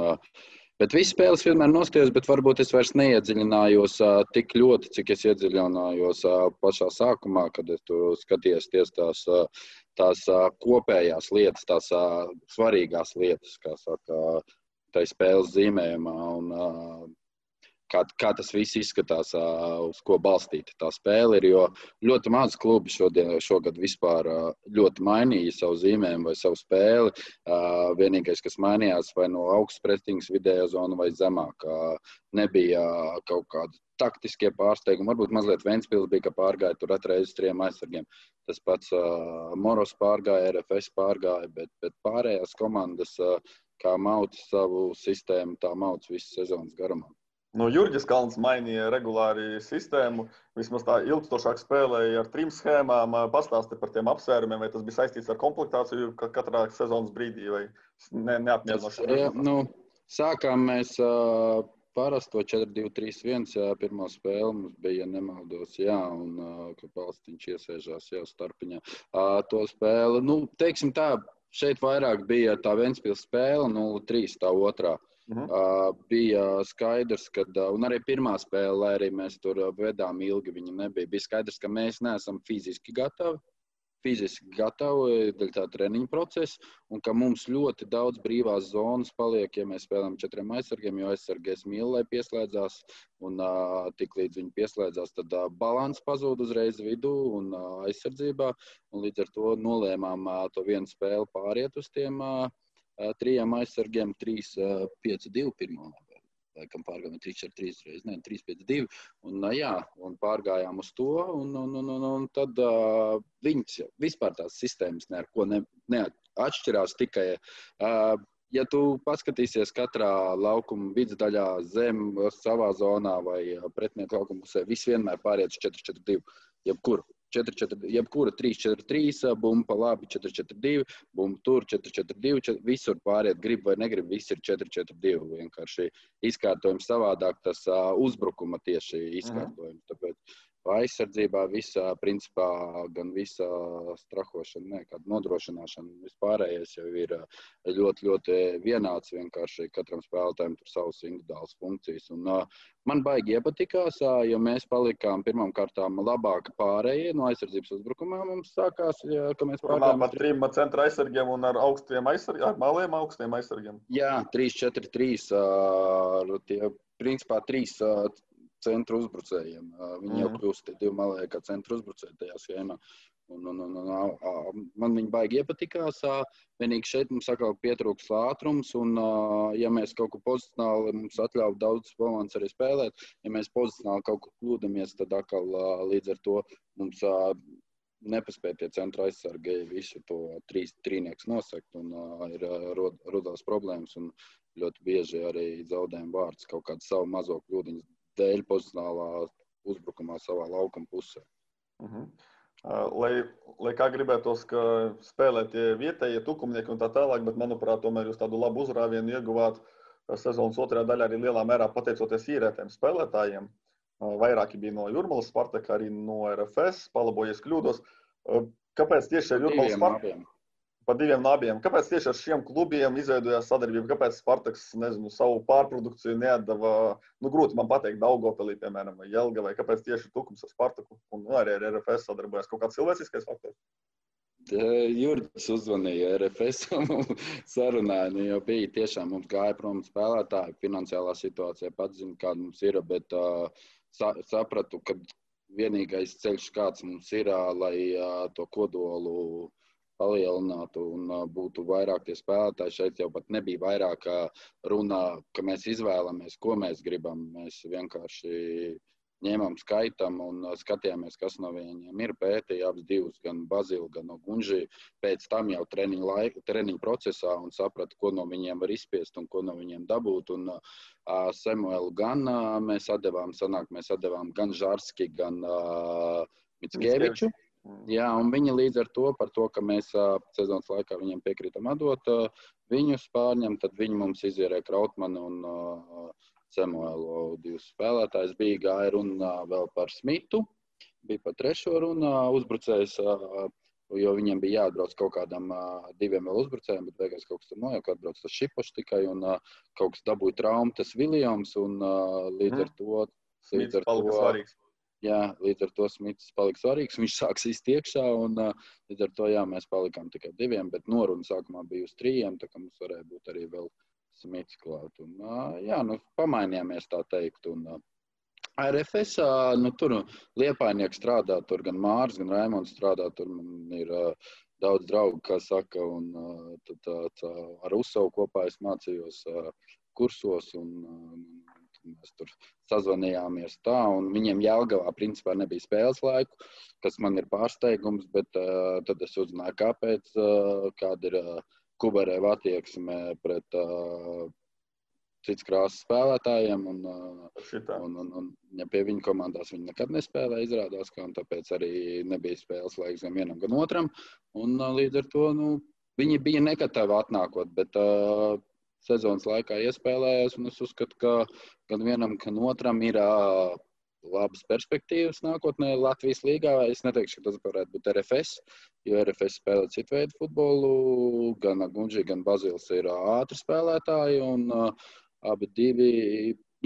bet visas spēles vienmēr nostājos, bet varbūt es vairs neiedziļinājos tik ļoti, cik es iedziļinājos pašā sākumā, kad es tur skatījos tās, tās kopējās lietas, tās svarīgās lietas, kā saka, tai spēles zīmējumā. Un, kā, kā tas viss izskatās, uz ko balstīta tā spēle ir. Jo ļoti maz klubi šodien, šogad vispār ļoti mainīja savu zīmējumu vai savu spēli. Vienīgais, kas mainījās, vai no augsts pretings vidējā zona vai zemāk, nebija kaut kāda taktiskie pārsteigumi. Varbūt mazliet Vēnspils bija, ka pārgāja tur atreiz trim aizsargiem. Tas pats uh, Moros pārgāja, RFS pārgāja, bet, bet pārējās komandas, uh, kā mauts savu sistēmu, tā mauts visu sezonas garumā. Nu, Jurģis Kalns mainīja regulāri sistēmu, vismaz tā ilgstošāk spēlēja ar trim schēmām. Pastāsti par tiem apsvērumiem, vai tas bija saistīts ar komplektāciju katrā sezonas brīdī vai ne, neapmierinoši? Ja, nu, sākām mēs uh, parasto 4-2-3-1, jā, pirmā spēle mums bija, ja nemaldos, jā, un uh, ka Palstiņš iesēžās, jā, starpiņā. Uh, to spēli, nu, teiksim tā, šeit vairāk bija tā Ventspils spēle, 0-3 tā otrā. Uh, Uh bija skaidrs, ka, arī pirmā spēle, lai arī mēs tur vedām ilgi, viņa nebija. Bija skaidrs, ka mēs neesam fiziski gatavi. fiziski gatavi tā treniņa procesa, un ka mums ļoti daudz brīvās zonas paliek, ja mēs spēlējam četriem aizsargiem, jo aizsargēs mīl, lai pieslēdzās, un uh, tik līdz viņi pieslēdzās, tad uh, balans pazūd uzreiz vidū un uh, aizsardzībā, un līdz ar to nolēmām uh, to vienu spēli pāriet uz tiem uh, trijiem aizsargiem, 3-5-2 pirmā laikam pārgājām 3 ar 3 reizes, ne 3, 5, 2. Un, jā, un pārgājām uz to, un, un, un, un, un tad uh, viņas vispār tās sistēmas neko ne, neatšķirās. Tikai, uh, ja tu paskatīsies katrā laukuma vidusdaļā, zem, savā zonā vai pretinieku laukuma pusē, viss vienmēr pāriet uz 4, 4, 2. Jebkuru 4, 4, jebkura 3, 4, 3, bumba labi, 4, 4, 2, bumba tur 4, 4, 2, 4, visur pāriet, grib vai negrib, viss ir 4, 4, 2. Vienkārši izkārtojums savādāk, tas uh, uzbrukuma tieši izkārtojums. Tāpēc aizsardzībā, visā principā, gan visā strahošana, ne, kāda nodrošināšana, vispārējais jau ir eh, ļoti, ļoti vienāds. Vienkārši katram spēlētājam tur savas individuālas funkcijas. Un, uh, man baigi iepatikās, uh, jo mēs palikām pirmām kārtām labāki pārējie no aizsardzības uzbrukumā. Mums sākās, ja, ka mēs pārējām ar trim centra aizsargiem un ar augstiem aizsargiem, ar maliem augstiem aizsargiem. Jā, 3, 4, 3. Uh, tie, principā trīs uh, centra uzbrucējiem. Viņi mm. jau mhm. kļūst divi malēji kā centra uzbrucēji tajā schēmā. Un, un, un, un, man viņa baigi iepatikās. Vienīgi šeit mums atkal pietrūks ātrums, un, ja mēs kaut ko pozicionāli, mums atļauj daudz spēlēns arī spēlēt. Ja mēs pozicionāli kaut kur kļūdāmies, tad atkal līdz ar to mums nepaspēja tie centra aizsargi visu to trīs trīnieks nosakt, un ir rodās problēmas, un ļoti bieži arī zaudējam vārdus kaut kādu savu mazo kļūdiņu dēļ pozicionālā uzbrukumā savā laukuma pusē. Uh mhm. -huh. lai, lai kā gribētos, ka spēlē tie vietējie tukumnieki un tā tālāk, bet manuprāt, tomēr jūs tādu labu uzrāvienu ieguvāt sezonas otrajā daļā arī lielā mērā pateicoties īrētiem spēlētājiem. Vairāki bija no Jurmalas Spartaka, arī no RFS, palabojies kļūdos. Kāpēc tieši ar Jurmalas Spartaku? Pa diviem nabiem. Kāpēc tieši ar šiem klubiem izveidojās sadarbība? Kāpēc Spartaks nezinu, savu pārprodukciju neatdeva? Nu, grūti man pateikt, Daugopelī, piemēram, vai Jelga, vai kāpēc tieši Tukums ar Spartaku un nu, arī ar RFS sadarbojas? Kaut kāds cilvēciskais faktors? Jurģis uzvanīja RFS un sarunāja. Nu, jau bija tiešām mums gāja prom spēlētāji. Finansiālā situācija pats zina, kāda mums ir, bet uh, sa sapratu, ka vienīgais ceļš, kāds mums ir, uh, lai uh, to kodolu palielinātu un būtu vairāk tie spēlētāji. Šeit jau pat nebija vairāk runā, ka mēs izvēlamies, ko mēs gribam. Mēs vienkārši ņēmām skaitam un skatījāmies, kas no viņiem ir. Pētīja abas divas, gan Bazilu, gan Gunži. Pēc tam jau treniņu, laika, treniņu procesā un sapratu, ko no viņiem var izspiest un ko no viņiem dabūt. Un, uh, Samuelu gan uh, mēs atdevām, sanāk, mēs atdevām gan Žārski, gan uh, Mitskeviču. Mitskeviču. Jā, un viņi līdz ar to, to, ka mēs sezonas laikā viņiem piekrītam atdot viņus pārņemt, tad viņi mums izierē Krautmanu un Samuelu divus spēlētājus. Bija gāja runa vēl par Smitu, bija par trešo runu uzbrucējs, jo viņiem bija jāatbrauc kaut kādam diviem vēl uzbrucējiem, bet beigās kaut kas tur nojauka, atbrauc tas Šipošs tikai un kaut kas dabūja traumu, tas Viljams, un līdz ar to. Līdz ar to svarīgs. Jā, līdz ar to Smits palika svarīgs. Viņš sāks iztiekšā, un līdz ar to jā, mēs palikām tikai diviem, bet noruna sākumā bija uz trījiem, tā kā mums varēja būt arī vēl Smits klāt. Un, jā, nu, pamainījāmies tā teikt. Un, RFS, nu, tur liepainieki strādā, tur gan Mārs, gan Raimons strādā, tur man ir uh, daudz draugu, kā saka, un uh, tad, tā, ar Usavu kopā es mācījos uh, kursos, un uh, Mēs tur sazvanījāmies tā, un viņiem Jālgavā principā nebija spēles laiku, kas man ir pārsteigums, bet uh, tad es uzzināju, kāpēc, uh, kāda ir uh, Kubarēva attieksme pret uh, cits krāsas spēlētājiem. Un, un, un, un, ja pie viņa komandās viņi nekad nespēlēja, izrādās, ka tāpēc arī nebija spēles laiks gan vienam, gan otram. Un, līdz ar to nu, viņi bija negatavi atnākot, bet uh, sezonas laikā iespēlējos. Es uzskatu, ka gan vienam, gan otram ir uh, labas perspektīvas nākotnē Latvijas līgā. Es neteikšu, ka tas varētu būt RFS, jo RFS spēlē citu veidu futbolu. Gan Gunģi, gan Bazils ir ātri spēlētāji. Un, uh, abi divi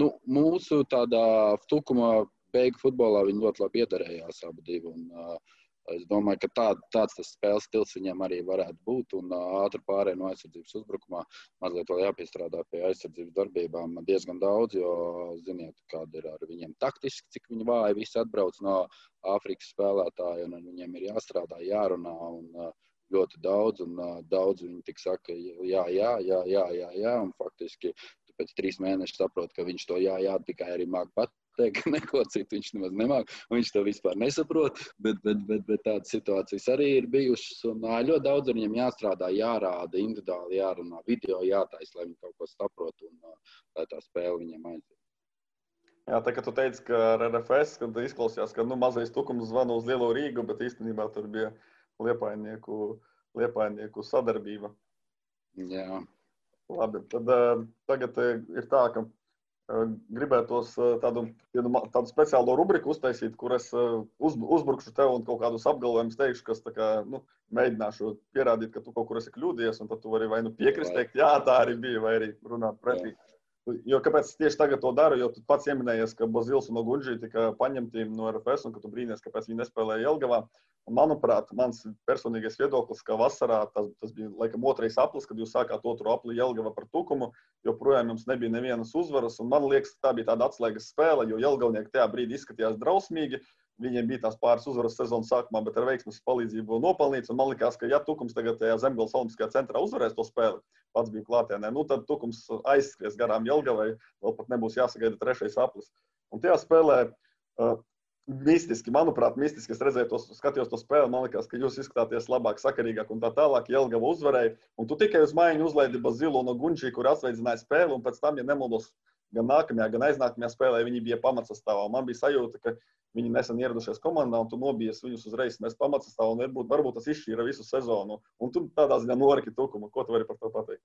nu, mūsu tādā tukuma beigu futbolā viņi ļoti labi iedarējās abi divi. Un, uh, Es domāju, ka tā, tāds tas spēles stils viņam arī varētu būt. Un ātri pārējai no aizsardzības uzbrukumā mazliet vēl jāpiestrādā pie aizsardzības darbībām diezgan daudz, jo ziniet, kāda ir ar viņiem taktiski, cik viņi vāji visi atbrauc no Āfrikas spēlētāja, un viņiem ir jāstrādā, jārunā. Un, ļoti daudz, un uh, daudz viņi tik saka, jā, jā, jā, jā, jā, jā un faktiski pēc trīs mēnešiem saprot, ka viņš to jā, jā, tikai arī māk pat teikt, ka neko citu viņš nemaz nemāca. Viņš to vispār nesaprot. Bet, bet, bet, bet tādas situācijas arī ir bijušas. Un, ļoti daudz ar viņiem jāstrādā, jārāda, individuāli jārunā, video jātaisa, lai viņi kaut ko saprotu un lai tā spēle viņiem aiziet. Jā, tā kā tu teici, ka ar RFS izklausījās, ka nu, mazais tukums zvana uz Lielo Rīgu, bet īstenībā tur bija liepainieku, liepainieku sadarbība. Jā. Labi, tad tagad ir tā, ka gribētos uh, tādu, tādu speciālo rubriku uztaisīt, kur es uh, uz, uzbrukšu tev un kaut kādus apgalvojumus teikšu, kas kā, nu, mēģināšu pierādīt, ka tu kaut kur esi kļūdījies, un tad tu vari vai nu piekrist, teikt, jā, tā arī bija, vai arī runāt pretī. Jā. Jo kāpēc tieši tagad to daru? Jo tu pats pieminējies, ka Bazils un Ogunģī tika paņemti no RFS un ka tu brīnījies, kāpēc viņi nespēlēja Jelgavā. Un, manuprāt, mans personīgais viedoklis, ka vasarā tas, tas bija laikam otrais aplis, kad jūs sākāt otru apli Jelgava par tukumu, joprojām jums nebija nevienas uzvaras. Un man liekas, tā bija tāda atslēgas spēle, jo Jelgavnieki tajā brīdī izskatījās drausmīgi. Viņiem bija tās pāris uzvaras sezonas sākumā, bet ar veiksmes palīdzību nopelnīts. Man liekas, ka ja Tukums tagad Zemgales Olimpiskajā centrā uzvarēs to spēli, pats bija klātienē, nu tad Tukums aizskries garām Jelgavai, vēl pat nebūs jāsagaida trešais aplis. Un tajā spēlē uh, mistiski, manuprāt, mistiski es redzēju, to, skatījos to spēli. Man liekas, ka jūs izskatāties labāk, sakarīgāk un tā tālāk. Jelgava uzvarēja. Un tu tikai uz mājiņu uzlaidi Bazilu no Gunčī, kur atsveidzināja spēli. Un pēc tam, ja nemaldos, gan nākamajā, gan aiznākamajā spēlē viņi bija pamatsastāvā. Man bija sajūta, ka Viņi nesen ieradušies komandā, un tu nobijies viņus uzreiz. Mēs pamatsastāvā, un varbūt, varbūt tas izšķīra visu sezonu. Un tu tādā ziņā noraki tukumu. Ko tu vari par to pateikt?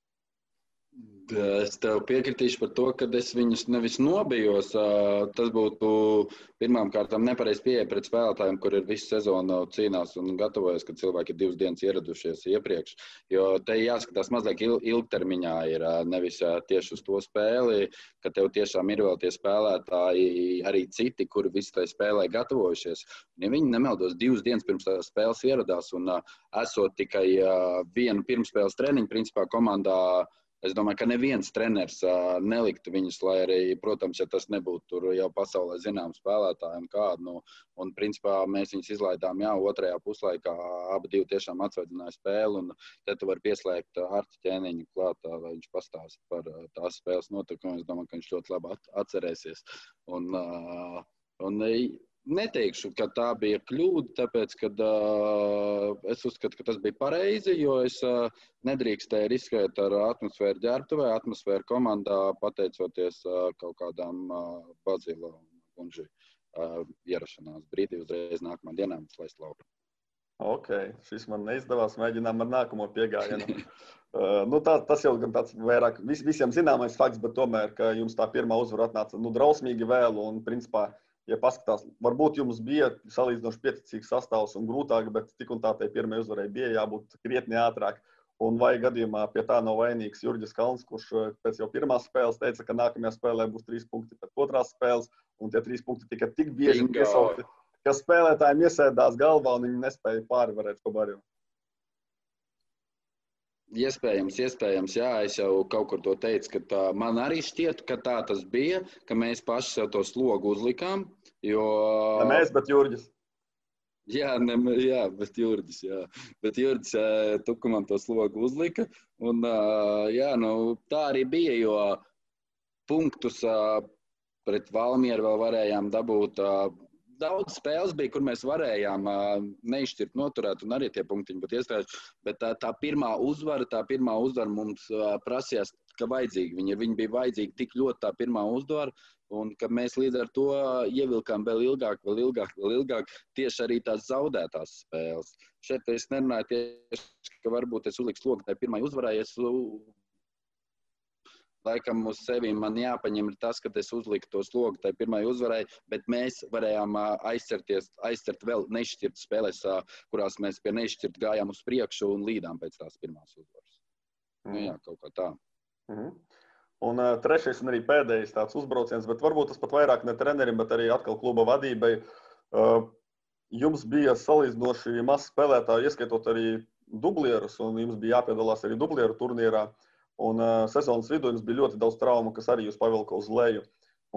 Es tev piekritīšu par to, ka es viņus nevis nobijos. Tas būtu pirmām kārtām nepareizi pieeja pret spēlētājiem, kur ir visu sezonu cīnās un gatavojas, kad cilvēki ir divas dienas ieradušies iepriekš. Jo te jāskatās mazliet ilgtermiņā, ir nevis tieši uz to spēli, ka tev tiešām ir vēl tie spēlētāji, arī citi, kuri visu tai spēlē gatavojušies. Un, ja viņi nemeldos divas dienas pirms tās spēles ieradās un esot tikai vienu pirmspēles treniņu, principā komandā Es domāju, ka neviens treneris uh, neliktu viņus, lai arī, protams, ja tas nebūtu jau pasaulē zināms spēlētājiem kādu. Nu, un, principā, mēs viņus izlaidām, jā, otrajā puslaikā abi divi tiešām atsveidzināja spēli. Un te tu vari pieslēgt Arta ķēniņu klāt, lai viņš pastāst par tās spēles notikumu. Es domāju, ka viņš ļoti labi atcerēsies. Un, uh, un, neteikšu, ka tā bija kļūda, tāpēc, ka uh, es uzskatu, ka tas bija pareizi, jo es uh, nedrīkstēju riskēt ar atmosfēru ģērbtuvē, atmosfēru komandā, pateicoties uh, kaut kādām uh, Bazila un Kunži uh, ierašanās brīdī uzreiz nākamā dienā mums laist laukā. Ok, šis man neizdevās. Mēģinām ar nākamo piegājienu. uh, nu, tā, tas jau gan tāds vairāk vis, visiem zināmais fakts, bet tomēr, ka jums tā pirmā uzvara atnāca nu, drausmīgi vēlu un, principā, ja paskatās, varbūt jums bija salīdzinoši pieticīgs sastāvs un grūtāk, bet tik un tā tai pirmajai uzvarai bija jābūt krietni ātrāk. Un vai gadījumā pie tā nav vainīgs Jurģis Kalns, kurš eh, pēc jau pirmās spēles teica, ka nākamajā spēlē būs trīs punkti pēc otrās spēles, un tie trīs punkti tika tik bieži piesaukti, ka spēlētājiem iesēdās galvā un viņi nespēja pārvarēt ko barību. Iespējams, iespējams, jā, es jau kaut kur to teicu, ka tā, man arī šķiet, ka tā tas bija, ka mēs paši sev to slogu uzlikām. Jo... Ne mēs, bet Jurģis. Jā, ne, jā, bet Jurģis, jā. Bet Jurģis tukumam to slogu uzlika. Un, jā, nu, tā arī bija, jo punktus pret Valmieru vēl varējām dabūt daudz spēles bija, kur mēs varējām uh, neizšķirt, noturēt, un arī tie punktiņi būtu iestrādājuši. Bet tā, tā pirmā uzvara, tā pirmā uzvara mums uh, prasījās, ka vajadzīgi. Viņi, viņi bija vajadzīgi tik ļoti tā pirmā uzvara, un ka mēs līdz ar to ievilkām vēl ilgāk, vēl ilgāk, vēl ilgāk tieši arī tās zaudētās spēles. Šeit es nerunāju tieši, ka varbūt es uzliku slogu tai pirmai uzvarai. Es laikam uz sevi man jāpaņem tas, ka es uzliku to slogu tai pirmai uzvarai, bet mēs varējām aizcerties, aizcert vēl nešķirt spēlēs, kurās mēs pie nešķirt gājām uz priekšu un līdām pēc tās pirmās uzvaras. Mm. Nu, jā, kaut kā tā. Mm -hmm. Un uh, trešais un arī pēdējais tāds uzbrauciens, bet varbūt tas pat vairāk ne trenerim, bet arī atkal kluba vadībai. Uh, jums bija salīdzinoši maz spēlētāju, ieskaitot arī dublierus, un jums bija jāpiedalās arī dublieru turnīrā. Un uh, sezonas vidū jums bija ļoti daudz traumu, kas arī jūs pavilka uz leju.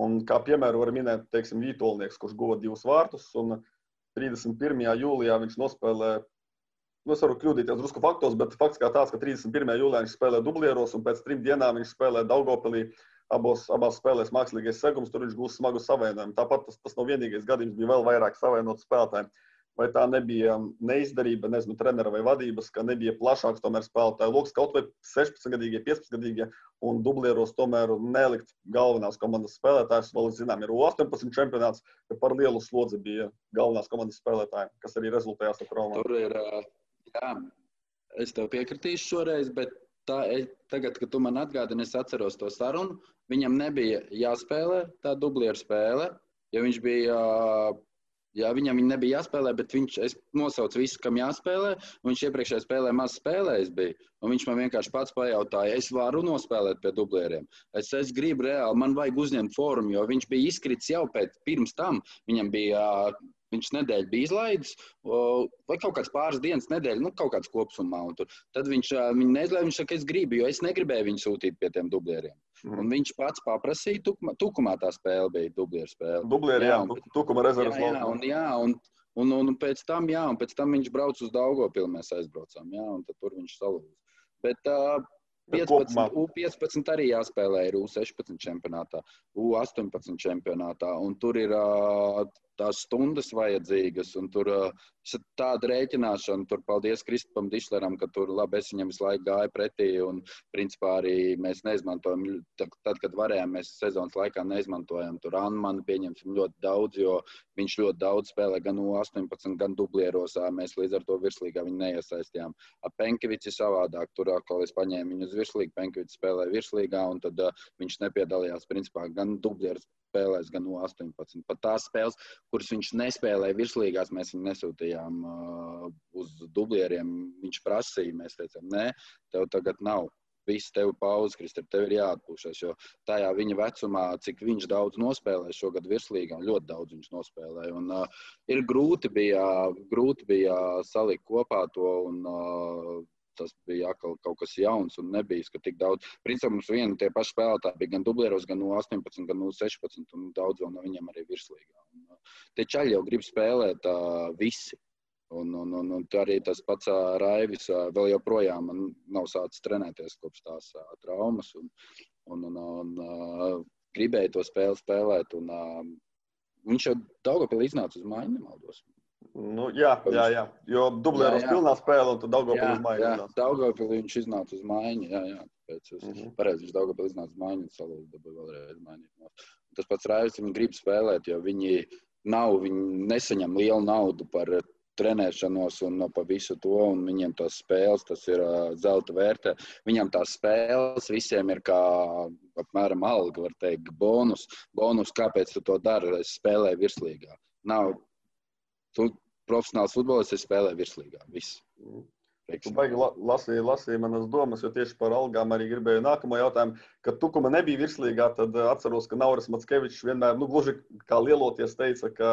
Un kā piemēru var minēt, teiksim, Vītolnieks, kurš guva divus vārtus, un 31. jūlijā viņš nospēlēja Nu, es varu kļūdīties drusku faktos, bet fakts kā tāds, ka 31. jūlijā viņš spēlē dublieros, un pēc trim dienām viņš spēlē Daugopilī. Abos, abās spēlēs mākslīgais segums, tur viņš gūs smagu savainojumu. Tāpat tas, tas nav vienīgais gadījums, bija vēl vairāk savainotu spēlētāju. Vai tā nebija neizdarība, nezinu, trenera vai vadības, ka nebija plašāks tomēr spēlētāju lokus, kaut vai 16-gadīgie, 15-gadīgie, un dublieros tomēr nelikt galvenās komandas spēlētājus. Vēl, zinām, ir 18 čempionāts, ka par lielu slodzi bija galvenās komandas spēlētāji, kas arī rezultējās ar traumām. Tur ir Jā, es tev piekritīšu šoreiz, bet tā, tagad, kad tu man atgādini, es atceros to sarunu. Viņam nebija jāspēlē tā dublieru spēle, jo viņš bija. Jā, viņam viņa nebija jāspēlē, bet viņš nosauca visu, kam jāspēlē. Viņš iepriekšējā spēlē maz spēlējis. Bija, viņš man vienkārši pats pajautāja, es varu nospēlēt pie dublieriem. Es, es gribu reāli, man vajag uzņemt formu, jo viņš bija izkritis jau pēc, pirms tam. Viņam bija Viņš nedēļu bija izlaidis, vai kaut kāds pāris dienas nedēļa, nu, kaut kāds kopsumā. Tur. Tad viņš viņu neizlaiž, viņš saka, es gribu, jo es negribēju viņu sūtīt pie tiem dublieriem. Mm. Un viņš pats paprasīja, tukumā, tukumā tā spēle bija dublieru spēle. Dublieri, jā, jā, tukuma rezerves jā, jā, un, jā, un, un, un, un pēc tam, jā, un pēc tam viņš brauc uz Daugopilu, mēs aizbraucām, jā, un tur viņš salūza. Bet uh, 15, U15 arī jāspēlē ir U16 čempionātā, U18 čempionātā, tur ir uh, tās stundas vajadzīgas. Tur uh, tāda rēķināšana, tur paldies Kristupam Dišleram, ka tur labi es viņam visu laiku gāju pretī. Un, principā, arī mēs neizmantojam, tad, kad varējām, mēs sezonas laikā neizmantojam. Tur Anmanu pieņemsim ļoti daudz, jo viņš ļoti daudz spēlē gan U18, gan dublieros. Mēs līdz ar to virslīgā viņu neiesaistījām. Penkevics ir savādāk. Tur atkal es paņēmu viņu uz virslīgu, Penkevics spēlē virslīgā, un tad uh, viņš nepiedalījās principā gan dublieros spēlēs, gan no 18. Pat tās spēles, kuras viņš nespēlēja virslīgās, mēs viņu nesūtījām uz dublieriem. Viņš prasīja, mēs teicām, nē, tev tagad nav. Viss tev pauze, Kristē, tev ir jāatpūšas. Jo tajā viņa vecumā, cik viņš daudz nospēlēja šogad virslīgā, ļoti daudz viņš nospēlēja. Un, uh, ir grūti bija, grūti bija salikt kopā to un uh, tas bija atkal kaut kas jauns un nebija, ka tik daudz. Principā mums viena tie paši spēlētāji bija gan dublieros, gan no 18, gan no 16, un daudz vēl no viņiem arī virslīgā. Un, uh, tie čaļi jau grib spēlēt uh, visi. Un, un, un, un arī tas pats uh, Raivis uh, vēl joprojām nav sācis trenēties kopš tās uh, traumas. Un, un, un, un, uh, gribēja to spēli spēlēt. Un, uh, viņš jau Daugopilī iznāca uz maiņu, nemaldos. Nu, jā, jā, jā, jo dublēros pilnā spēle, un tad Daugopilī uz maiņu. Jā, Daugopilī viņš iznāca uz maiņu, jā, jā. Pēc es, mm -hmm. pareizi, viņš Daugopilī iznāca uz maiņu, un salūza dabūja vēlreiz mainīt. Tas pats Raivis, viņi grib spēlēt, jo viņi nav, viņi nesaņem lielu naudu par trenēšanos un pa visu to, un viņiem tās spēles, tas ir uh, zelta vērtē. Viņam tās spēles visiem ir kā apmēram alga, var teikt, bonus. Bonus, kāpēc tu to dari? Es spēlēju virslīgā. Nav tu profesionāls futbolists, es spēlēju virslīgā. Viss. Tu baigi la, lasīji, lasīji manas domas, jo tieši par algām arī gribēju nākamo jautājumu. Kad Tukuma nebija virslīgā, tad eh, atceros, ka Nauris Matskevičs vienmēr, nu, gluži kā lieloties, teica, ka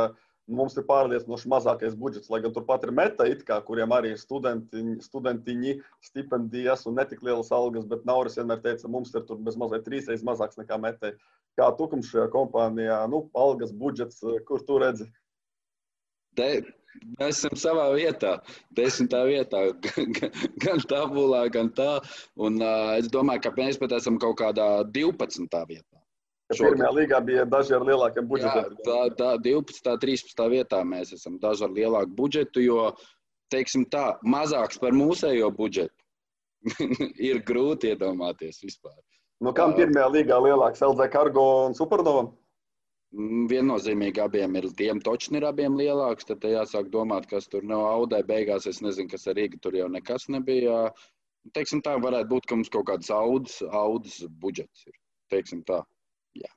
mums ir pārliecinoši mazākais budžets, lai gan turpat ir meta, kā, kuriem arī ir studentiņi, studentiņi, stipendijas un netik lielas algas, bet Nauris vienmēr teica, mums ir tur bez mazliet trīsreiz mazāks nekā metai. Kā Tukums šajā kompānijā, nu, algas budžets, eh, kur tu redzi? Te, mēs esam savā vietā, desmitā vietā, gan, tabulā, gan tā. Un, uh, es domāju, ka mēs pat esam kaut kādā 12. vietā. Pirmajā līgā bija daži ar lielākiem budžetiem. Tā, tā 12. un 13. vietā mēs esam daži ar lielāku budžetu, jo, teiksim tā, mazāks par mūsējo budžetu. ir grūti iedomāties vispār. No kam pirmajā līgā lielāks LZ Cargo un Supernova? Mm, viennozīmīgi abiem ir. Tiem točni ir abiem lielāks. Tad jāsāk domāt, kas tur nav audē. Beigās es nezinu, kas ar Rīgu tur jau nekas nebija. Teiksim tā, varētu būt, ka mums kaut kāds audas, audas budžets ir. Teiksim tā. Jā.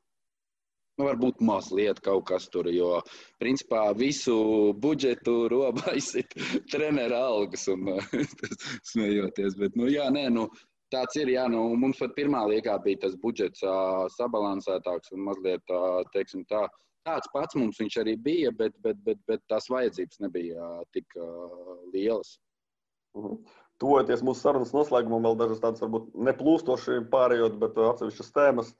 Nu, varbūt mazliet kaut kas tur, jo principā visu budžetu robā izsit trenera algas un smejoties. Bet, nu, jā, nē, nu, Tāds ir, jā, nu, mums pat pirmā līgā bija tas budžets uh, sabalansētāks un mazliet, uh, teiksim tā, tāds pats mums viņš arī bija, bet, bet, bet, bet tās vajadzības nebija tik uh, lielas. Mhm. Tuvojoties mūsu sarunas noslēgumam, vēl dažas tādas varbūt neplūstoši pārējot, bet atsevišķas tēmas.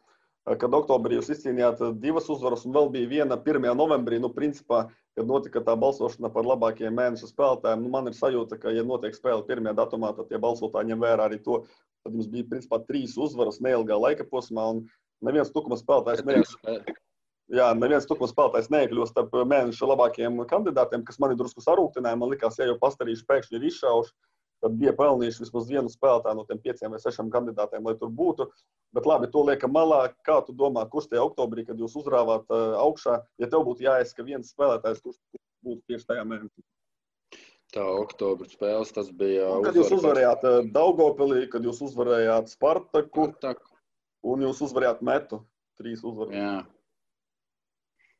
Kad oktobrī jūs izcīnījāt divas uzvaras, un vēl bija viena 1. novembrī, nu, principā, kad notika tā balsošana par labākajiem mēneša spēlētājiem, nu, man ir sajūta, ka, ja notiek spēle 1. datumā, tad tie balsotāji ņem vērā arī to, tad jums bija principā trīs uzvaras neilgā laika posmā, un neviens tukuma spēlētājs neviens. Jā, neviens tukuma spēlētājs neiekļūst starp mēneša labākajiem kandidātiem, kas man ir drusku sarūktināja. Man liekas, ja jau pastarījuši pēkšņi ir izšauši, tad bija pelnījuši vismaz vienu spēlētāju no tiem pieciem vai sešiem kandidātiem, lai tur būtu. Bet labi, to liekam malā. Kā tu domā, kurš tajā oktobrī, kad jūs uzrāvāt uh, augšā, ja tev būtu jāizska viens spēlētājs, kurš būtu tieši tajā mēnesī? Tā oktobra spēles tas bija. Un, kad jūs uzvarējāt uh, Daugopilī, kad jūs uzvarējāt Spartaku, Spartaku. un jūs uzvarējāt Metu. Trīs uzvaras. Jā.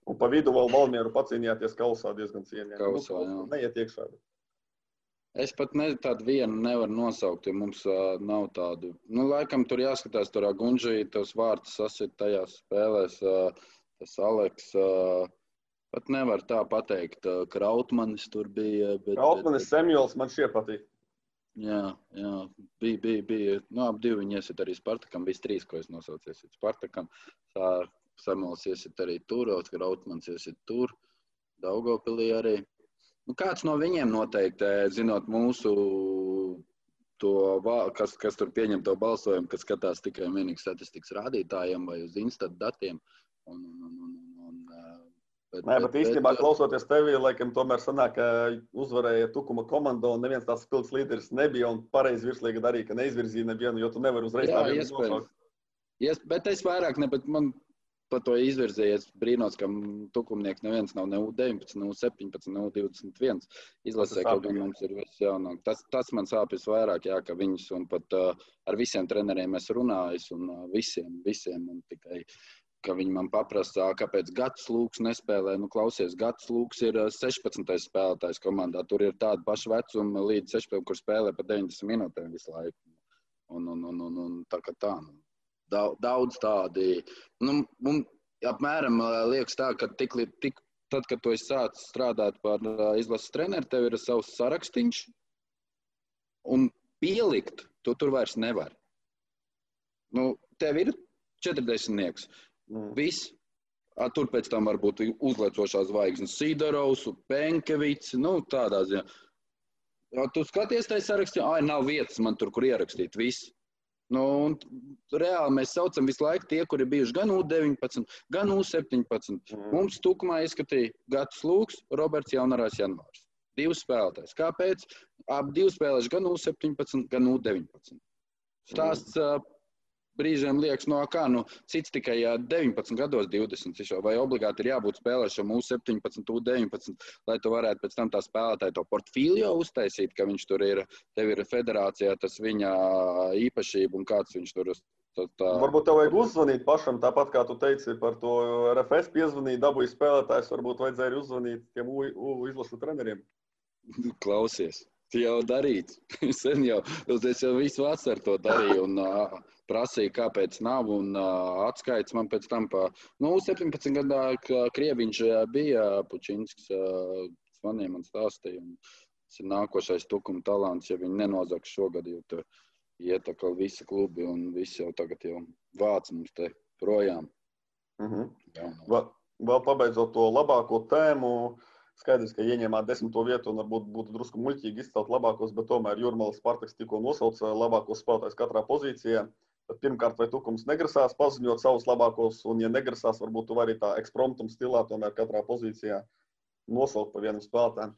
Un pa vidu vēl Valmieru pacīnījāties kausā diezgan cienījami. Kausā, nu, jā. neiet iekšā. Es pat ne, tādu vienu nevaru nosaukt, jo mums uh, nav tādu. Nu, laikam tur jāskatās, tur Gunģī, tos vārdus sasit tajās spēlēs. Uh, tas Aleks. Uh, pat nevar tā pateikt. Uh, Krautmanis tur bija. Bet, Krautmanis, Samuels man šie patīk. Jā, jā, bija, bija, bija. Nu, ap divi viņi iesit arī Spartakam. Bija trīs, ko es nosaucu. Iesit Spartakam, Samuels iesit arī tur, Krautmans iesit tur, Daugopilī arī. Nu, kāds no viņiem noteikti, zinot mūsu, to, kas, kas tur pieņem to balsojumu, kas skatās tikai un vienīgi statistikas rādītājiem vai uz instant datiem. Un, un, un, un, bet, Nē, bet, bet īstenībā, bet, klausoties tevi, laikam, tomēr sanāk, ka uzvarēja Tukuma komanda un neviens tās spilgts līderis nebija un pareizi virslīgi darīja, ka neizvirzīja nevienu, jo tu nevari uzreiz jā, tā vienu nosaukt. Bet es vairāk, ne, bet man par to izvirzījies. Brīnos, ka tukumnieks neviens nav ne U19, ne U17, ne U21 izlasē, kaut gan mums ir viss jaunāk. Tas, tas man sāp visvairāk, jā, ka viņus un pat uh, ar visiem treneriem es runāju, un uh, visiem, visiem, un tikai, ka viņi man paprasa, kāpēc Gatis Lūks nespēlē. Nu, klausies, Gatis Lūks ir 16. spēlētājs komandā. Tur ir tāda paša vecuma līdz 16, kur spēlē pa 90 minūtēm visu laiku. Un, un, un, un, un tā kā tā. Nu daudz tādi. Nu, mums apmēram liekas tā, ka tik, tik, tad, kad tu sācis strādāt par izlases treneru, tev ir savs sarakstīns, un pielikt to tur vairs nevar. Nu, tev ir 40 nieks. Mm. Viss. Tur pēc tam var būt uzliecošās zvaigznes, Sidorovs, Penkevics, nu, tādā ziņā. Ja tu skaties tajā sarakstā, ah, nav vietas man tur, kur ierakstīt. Viss. Nu, reāli mēs saucam visu laiku tie, kuri bijuši gan U19, gan U17. Mm. Mums tukumā izskatīja Gatis Lūks, Roberts Jaunarās Janvārs. Divas spēlētājs. Kāpēc? Abi divi spēlējuši gan U17, gan U19. Stāsts mm brīžiem liekas, no kā nu, cits tikai 19 gados, 20. Vai obligāti ir jābūt spēlēšam U17, U19, lai tu varētu pēc tam tā spēlētāju to portfīlio uztaisīt, ka viņš tur ir, tev ir federācijā tas viņa īpašība un kāds viņš tur ir. Tā, tā... Varbūt tev vajag uzzvanīt pašam, tāpat kā tu teici par to RFS piezvanīt, dabūji spēlētājs, varbūt vajadzēja arī uzzvanīt tiem U, U izlašu treneriem. Klausies, jau darīts. Sen jau, es jau visu vasaru to darīju. Un, uh, prasīja, kāpēc nav. Un uh, atskaits man pēc tam, pa, nu, 17 gadā Krieviņš bija Pučinskis, uh, zvanīja man stāstīja. Un, tas ir nākošais tukuma talants, ja viņi nenozags šogad, jo tur iet atkal visi klubi un visi jau tagad jau vāc mums te projām. Mm -hmm. Jā, vēl, vēl pabeidzot to labāko tēmu. Skaidrs, ka ieņēmāt desmito vietu un varbūt būtu drusku muļķīgi izcelt labākos, bet tomēr Jurmāls Spartaks tikko nosauca labākos spēlētājus katrā pozīcijā. Tad pirmkārt, vai Tukums negrasās paziņot savus labākos, un, ja negrasās, varbūt tu vari tā ekspromptum stilā, tomēr katrā pozīcijā nosaukt pa vienam spēlētājam.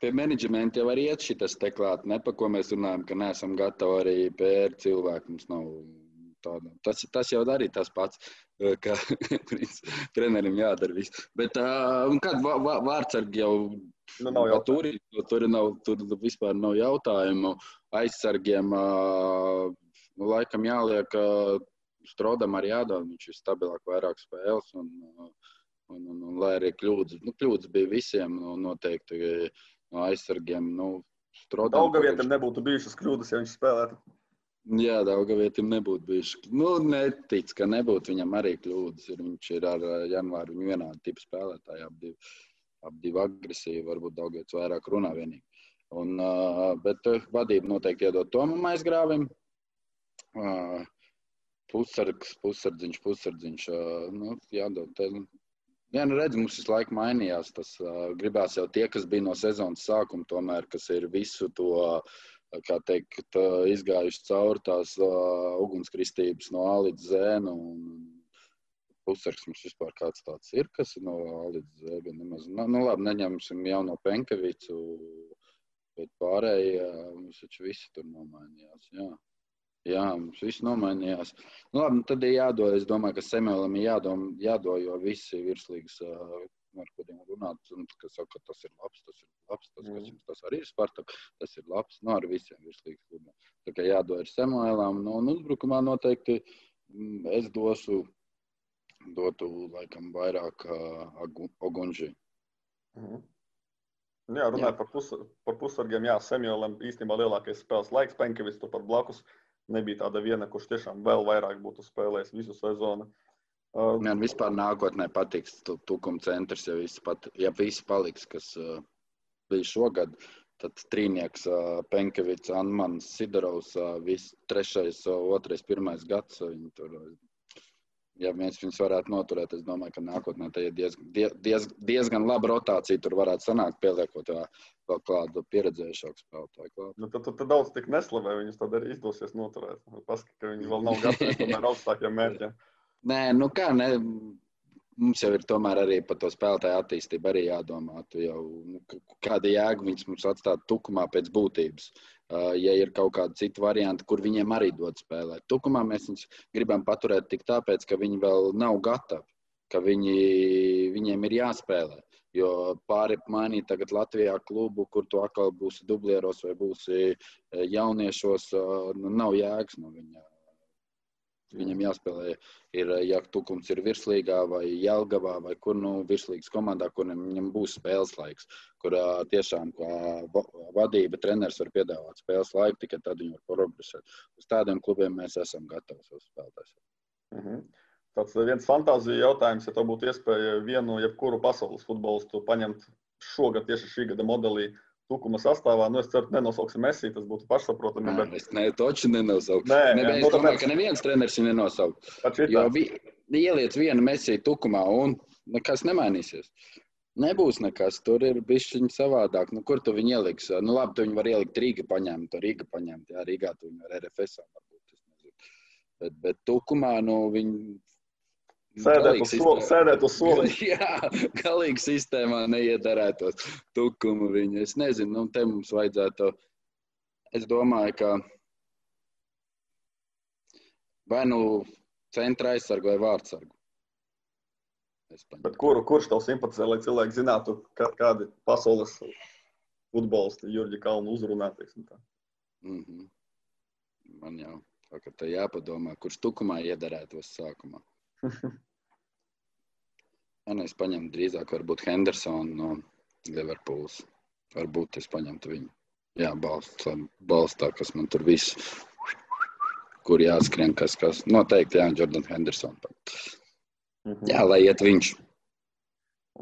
Pie menedžmenta jau var iet šis te klāt, ne pa ko mēs runājam, ka neesam gatavi arī PR cilvēku. Mums nav tāda. Tas, tas jau arī tas pats, ka trenerim jādara viss. Bet kāda vārdsargi jau nu, nav jau tur, tur, nav, tur vispār nav jautājumu. Aizsargiem nu, laikam jāliek Strodam arī jādara. Viņš ir stabilāk, vairāk spēles. Un, un, un, un, lai arī kļūdas, nu, kļūdas bija visiem nu, noteikti no aizsargiem. Nu, Daugavietam viņš... nebūtu bijušas kļūdas, ja viņš spēlētu. Jā, Daugavietim nebūtu bijuši. Nu, netic, ka nebūtu viņam arī kļūdas. Ir, viņš ir ar janvāru viņu vienādi tipu spēlētāji, ap divi, ap divi agresīvi, varbūt Daugavietis vairāk runā vienīgi. Un, bet vadība noteikti iedod Tomam aizgrāvim. Pusargs, pusardziņš, pusardziņš. Nu, jādod. Vienu redzi, mums visu laiku mainījās. Tas gribās jau tie, kas bija no sezonas sākuma, tomēr, kas ir visu to uh, teikt, izgājuši cauri tās uh, ugunskristības no A līdz Z. Nu, Pusargs mums vispār kāds tāds ir, kas ir no A līdz Z. Nemaz, nu, nu, labi, neņemsim jau no Penkevicu, bet pārējie mums taču visi tur nomainījās. Jā. Jā, mums viss nomainījās. Nu, labi, nu, tad ir jādod. Es domāju, ka Samuēlam ir jādod, jādod jo visi virslīgas uh, ar kuriem runāt, un kas saka, ka tas ir labs, tas ir labs, tas, mm. jums, tas arī ir Spartak, tas ir labs, nu ar visiem virslīgas klubiem. Tā kā jādod ar Samuēlām, nu, un uzbrukumā noteikti mm, es dosu, dotu laikam vairāk uh, Ogunži. Mm. Jā, runājot jā. par, pus, par pusargiem, jā, Samuēlam īstenībā lielākais spēles laiks, Penkevis turpat blakus. Nebija tāda viena, kurš tiešām vēl vairāk būtu spēlējis visu sezonu. Uh, Man um, vispār nākotnē patiks tukuma centrs, ja viss, pat, ja viss paliks, kas uh, bija šogad. Tad trīnieks, uh, Penkevits, Anmans, Sidorovs, uh, viss trešais, uh, otrais, pirmais gads. Viņi tur, ja viens viņus varētu noturēt, es domāju, ka nākotnē tā ir diez, diez, diezgan laba rotācija. Tur varētu sanākt, pieliekot vēl kādu pieredzējušāku spēlētāju. Nu, tad, tad daudz tik neslavē, viņus tad arī izdosies noturēt. Paskatīt, ka viņi vēl nav gatavi augstākiem mērķiem. Nē, nu kā, ne, mums jau ir tomēr arī par to spēlētāju attīstību arī jādomā. Tu jau, nu, kāda jēga viņus mums atstāt tukumā pēc būtības? Uh, ja ir kaut kāda cita varianta, kur viņiem arī dod spēlēt. Tukumā mēs viņus gribam paturēt tik tāpēc, ka viņi vēl nav gatavi, ka viņi, viņiem ir jāspēlē. Jo pāri mainīt tagad Latvijā klubu, kur tu atkal būsi dublieros vai būsi jauniešos, nu, nav jēgas no viņa Viņam jāspēlē, ir, ja Tukums ir virslīgā vai Jelgavā vai kur nu virslīgas komandā, kur viņam būs spēles laiks, kur tiešām kā vadība, treneris var piedāvāt spēles laiku, tikai tad viņi var progresēt. Uz tādiem klubiem mēs esam gatavi savus spēlētājus. Mm -hmm. Tāds viens fantāzija jautājums, ja tev būtu iespēja vienu jebkuru pasaules futbolistu paņemt šogad tieši šī gada modelī Tukuma sastāvā. Nu, es ceru, ka nenosauksim Messi, tas būtu pašsaprotami. Bet... Es ne, toči nenosaukšu. Nē, Nē, jā, es domāju, ka neviens treneris viņu nenosauks. Jo vi, ieliec vienu Messi tukumā un nekas nemainīsies. Nebūs nekas, tur ir viņa savādāk. Nu, kur tu viņu ieliksi? Nu, labi, tu viņu var ielikt Rīgā, paņemt, to Rīgā paņemt. Jā, Rīgā tu viņu ar RFS varbūt. Bet, bet tukumā nu, viņi Sēdēt uz, so, sēdēt uz soli. Jā, galīgi sistēmā neiederētos tukumu viņu. Es nezinu, nu, te mums vajadzētu. Es domāju, ka vai nu centra aizsargu vai vārdsargu. Bet kuru, kurš tev simpatizē, lai cilvēki zinātu, kā, kādi pasaules futbolisti Jurģi Kalnu uzrunā? Mm -hmm. Man jau tā jāpadomā, kurš tukumā iederētos sākumā. Man es paņemtu drīzāk, varbūt Hendersonu no Liverpools. Varbūt es paņemtu viņu. Jā, balstā, balstā kas man tur viss, kur jāskrien, kas, kas. Noteikti, jā, Jordan Henderson. Mm -hmm. Jā, lai iet viņš.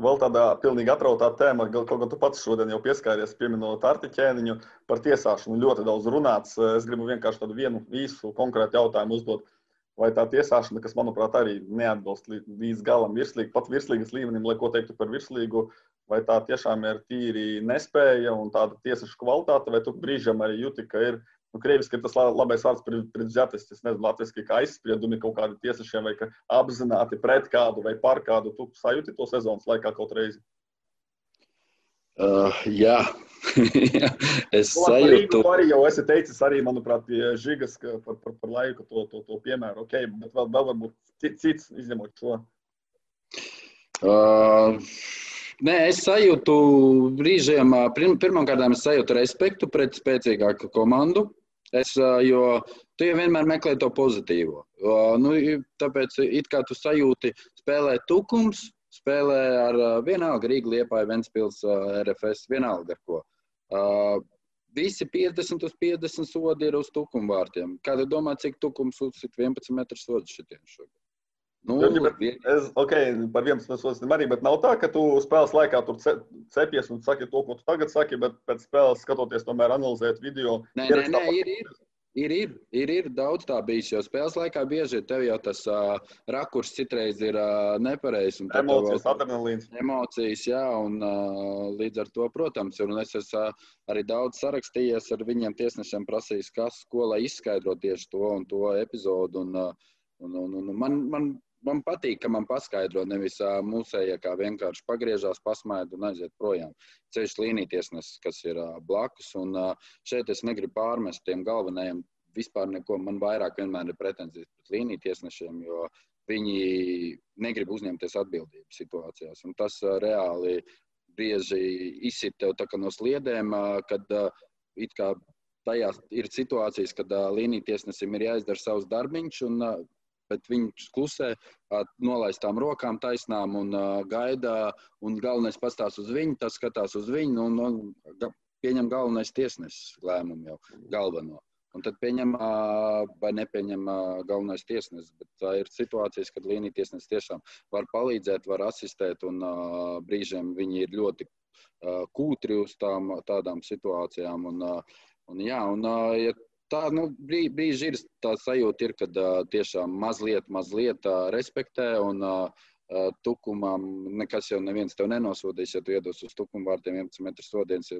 Vēl tādā pilnīgi atrautā tēma, kaut kā tu pats šodien jau pieskāries, pieminot artiķēniņu par tiesāšanu. Ļoti daudz runāts. Es gribu vienkārši tādu vienu īsu konkrētu jautājumu uzdot vai tā tiesāšana, kas, manuprāt, arī neatbilst līdz galam virslīgi, pat virslīgas līmenim, lai ko teiktu par virslīgu, vai tā tiešām ir tīri nespēja un tāda tiesašu kvalitāte, vai tu brīžam arī jūti, ka ir, nu, krieviski ir tas labais vārds pret zjatis, es nezinu, latviski kā aizspriedumi kaut kādi tiesašiem, vai ka apzināti pret kādu vai par kādu, tu sajūti to sezonas laikā kaut reizi? Uh, jā, es nu, sajūtu. To arī jau esi teicis, arī, manuprāt, Žigas par, par, par laiku to, to, to piemēru. Okay, bet vēl, vēl varbūt cits izņemot šo. Uh, nē, es sajūtu brīžiem, pirmkārt, es sajūtu respektu pret spēcīgāku komandu. Es, jo tu jau vienmēr meklē to pozitīvo. Nu, tāpēc it kā tu sajūti spēlē tukums, spēlē ar vienalga Rīgas, Liepāja, Ventspils, RFS, vienalga ar ko. Visi 50 uz 50 sodi ir uz tukumvārtiem. Kāda domā, cik tukums uzsit 11 metrus sodus šitiem šogad? Nu, es, ok, par 11 sodim arī, bet nav tā, ka tu spēles laikā tur cepies un saki to, ko tu tagad saki, bet pēc spēles skatoties, tomēr analizēt video. Nē, nē, nē, ir, ir. Ir, ir, ir, ir daudz tā bijis, jo spēles laikā bieži tev jau tas uh, rakurs citreiz ir uh, nepareizs. Emocijas, adrenalīns. Emocijas, jā, un uh, līdz ar to, protams, un es esmu uh, arī daudz sarakstījies ar viņiem tiesnešiem prasījis, kas, ko, lai izskaidro tieši to un to epizodu. Un, uh, un, un, un man, man man patīk, ka man paskaidro nevis mūsējie, kā vienkārši pagriežās, pasmaida un aiziet projām. Ceļš līnītiesnesis, kas ir blakus, un šeit es negribu pārmest tiem galvenajiem vispār neko. Man vairāk vienmēr ir pretenzijas pret līnītiesnešiem, jo viņi negrib uzņemties atbildību situācijās. Un tas reāli bieži izsit tev no sliedēm, kad it kā tajās ir situācijas, kad līnītiesnesim ir jāizdara savs darbiņš, un bet viņš klusē, nolaistām rokām taisnām un gaida, un galvenais pastās uz viņu, tas skatās uz viņu, un, un pieņem galvenais tiesnesis lēmumu jau galveno. Un tad pieņem vai nepieņem galvenais tiesnesis. Bet ir situācijas, kad līnija tiesnesis tiešām var palīdzēt, var asistēt, un brīžiem viņi ir ļoti kūtri uz tām, tādām situācijām. Un, un, jā, un, ja tā nu, brīži ir tā sajūta, ir, kad uh, tiešām mazliet, mazliet uh, respektē un uh, tukumam nekas jau neviens tev nenosodīs, ja tu iedos uz tukuma vārtiem 11 metru sodienas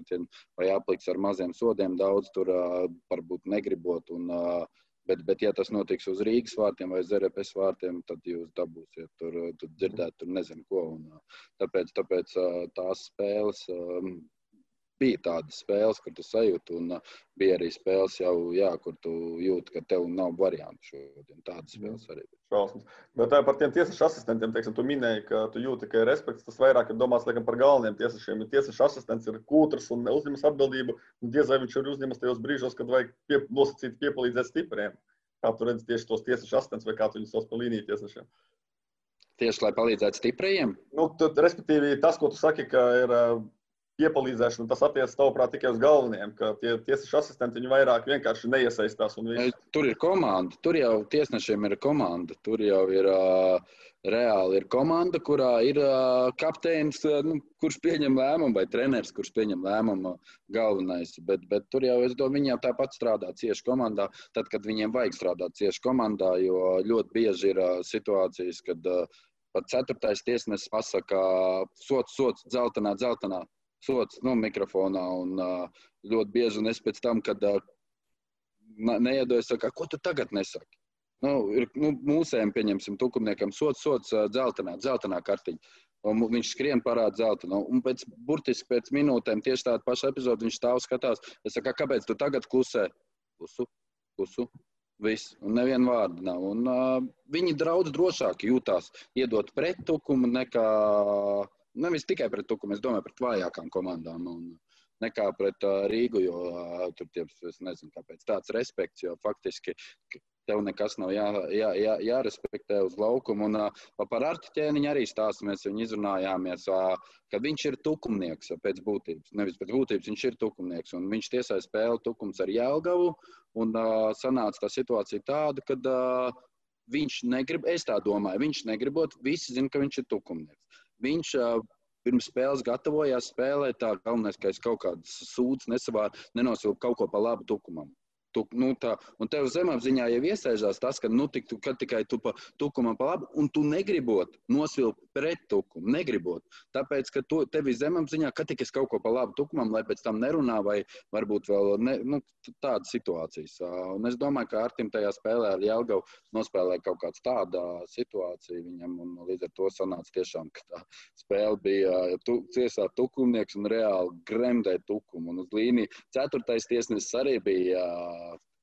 vai apliks ar maziem sodiem, daudz tur uh, varbūt negribot. Un, uh, Bet, bet, ja tas notiks uz Rīgas vārtiem vai ZRPS vārtiem, tad jūs dabūsiet tur, tur dzirdēt, tur nezinu ko. Un, tāpēc, tāpēc tās spēles bija tādas spēles, kur tu sajūti, un uh, bija arī spēles, jau, jā, kur tu jūti, ka tev nav variantu šodien. Tādas mhm. spēles arī bija. Šausmas. Bet par tiem tiesašu asistentiem, teiksim, tu minēji, ka tu jūti, ka ir respekts. Tas vairāk ir domāts laikam, par galvenajiem tiesešiem. Ja tiesašu asistents ir kūtrs un uzņemas atbildību, un diez vai viņš ir uzņemas tajos brīžos, kad vajag pie, nosacīt piepalīdzēt stipriem. Kā tu redzi tieši tos tiesašu asistents vai kā tu viņus sauc par līniju tiesešiem? Tieši lai palīdzētu stiprajiem? Nu, tu, respektīvi, tas, ko tu saki, ka ir piepalīdzēšanu, tas attiecas tavuprāt tikai uz galvenajiem, ka tie tiesneši asistenti viņi vairāk vienkārši neiesaistās. Tur ir komanda, tur jau tiesnešiem ir komanda, tur jau ir uh, reāli ir komanda, kurā ir uh, kapteinis, uh, nu, kurš pieņem lēmumu, vai treneris, kurš pieņem lēmumu galvenais. Bet, bet tur jau es domāju, viņi jau tāpat strādā cieši komandā, tad, kad viņiem vajag strādāt cieši komandā, jo ļoti bieži ir uh, situācijas, kad uh, pat ceturtais tiesnesis pasaka, sots, sots, dzeltenā, dzeltenā sots nu, mikrofonā. Un, uh, ļoti bieži, un es pēc tam, kad uh, neiedodu, saka, ko tu tagad nesaki? Nu, ir, nu, mūsējiem, pieņemsim, tukumniekam, sots, sots, uh, dzeltenā, dzeltenā kartiņa. Un viņš skrien parāda zeltainu. Un pēc, burtiski pēc minūtēm, tieši tādu pašu epizodi, viņš stāv skatās. Es saku, kāpēc tu tagad klusē? Klusu, klusu. Viss, un nevienu vārdu nav. Un, uh, viņi daudz drošāk jūtās iedot pretukumu nekā Nevis tikai pret Tukumu, es domāju, pret vājākām komandām. Un, nekā pret uh, Rīgu, jo uh, tur tie, es nezinu, kāpēc tāds respekts, jo faktiski tev nekas nav jā, jā, jā, jārespektē uz laukumu. Un uh, par Artiķēniņu arī stāstamies, viņi izrunājāmies, uh, ka viņš ir tukumnieks pēc būtības. Nevis pēc būtības, viņš ir tukumnieks. Un viņš tiesāja spēli tukums ar Jēlgavu. Un uh, sanāca tā situācija tāda, ka uh, viņš negrib, es tā domāju, viņš negribot, visi zina, ka viņš ir tukumnieks. Viņš pirms spēles gatavojās spēlēt. Tā galvenais, ka es kaut kādas sūdzes nesavāru, nenosilpu kaut ko pa labu tukumam. Tu, nu, tā, un tev zemapziņā jau iesaistās tas, ka nu, tik, tu, tikai tu pa tukumam pa labu, un tu negribot nosvilpt pret tukumu, negribot. Tāpēc, ka tu, tev ir zemapziņā, ka tikai es kaut ko pa labu tukumam, lai pēc tam nerunā, vai varbūt vēl ne, nu, tādas situācijas. Un es domāju, ka Artim tajā spēlē ar Jelgavu nospēlēja kaut kāds tāda situācija viņam, un līdz ar to sanāca tiešām, ka tā spēle bija tu, ciesā tukumnieks un reāli gremdē tukumu. Un uz līniju ceturtais tiesnesis arī bija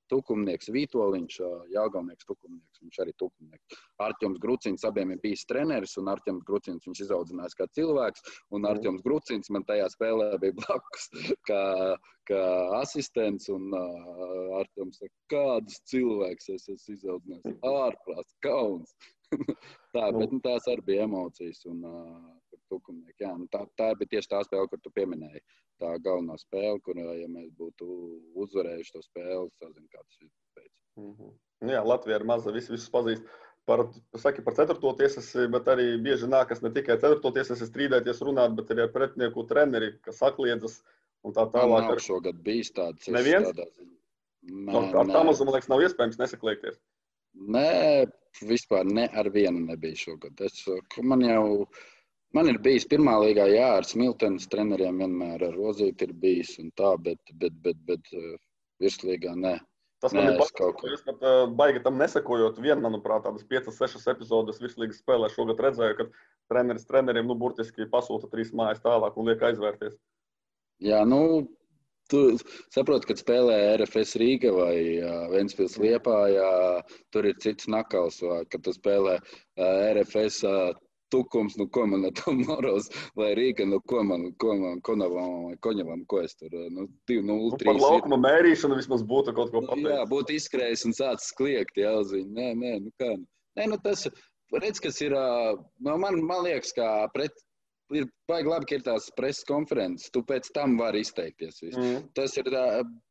Tukumnieks, Vitoļņš, Jāgaunieks, Tukumnieks. Viņš arī Tukumnieks. Arčuns Grucins abiem ir bijis treneris, un Arčuns Grucins viņš izaudzinājās kā cilvēks. Un Arčuns Grucins man tajā spēlē bija blakus, kā, kā asistents. Un Arčuns saka, kāds cilvēks es esmu izaudzinājis. Ārprāts, kauns. tā, bet nu, tās arī bija emocijas. Un, uh, jā, nu, tā, tā bija tieši tā spēle, kur tu pieminēji. Tā galvenā spēle, kur, ja mēs būtu uzvarējuši to spēli. Sazin, kā tas ir pēc. Mm -hmm. Jā, Latvija ir maza, visi, visus pazīst. Par, saki par ceturto tiesasi, bet arī bieži nākas ne tikai ceturto tiesasi strīdēties, runāt, bet arī ar pretinieku treneri, kas sakliedzas un tā tālāk. Nav šogad bijis tāds. Neviens? Tādā... Nē, no, ar tā mazu, man liekas, nav iespējams nesakliekties. Nē, vispār ne ar vienu nebija šogad. Es, man jau man ir bijis pirmā līgā, jā, ar smiltenes treneriem vienmēr ar rozīti ir bijis un tā, bet, bet, bet, bet, bet virslīgā nē. Tas man Nē, ir patīkami. Es pat uh, baigi tam nesakojot. Vienu, manuprāt, tādas 5, 6 epizodes virslīgas spēlē šogad redzēju, ka treneris treneriem nu, burtiski pasūta trīs mājas tālāk un liek aizvērties. Jā, nu, tu saproti, kad spēlē RFS Rīga vai uh, Ventspils Liepā, jā, tur ir cits nakals, vai, kad tu spēlē RFS. Tukums, nu, ko man ar to moros, vai Rīga, nu, ko man, ko man, konavam, vai koņavam, ko es tur, nu, 2, 0, 3. Par laukuma mērīšanu vismaz būtu kaut ko pateikt. Jā, būtu izskrējis un sācis kliegt, jā, uz viņu. Nē, nē, nu kā. Nē, nu tas, redz, kas ir, nu, man, man liekas, kā pret ir baigi labi, ka ir tās preses konferences. Tu pēc tam vari izteikties. Mm. Tas ir tā,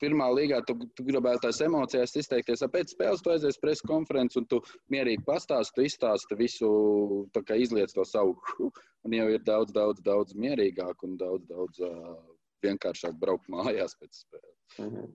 pirmā līgā, tu, tu gribētu tās emocijas izteikties. Pēc spēles tu aizies preses konferences un tu mierīgi pastāsti, tu izstāsti visu, izliec to savu. Un jau ir daudz, daudz, daudz mierīgāk un daudz, daudz uh, vienkāršāk braukt mājās pēc spēles. Mm -hmm.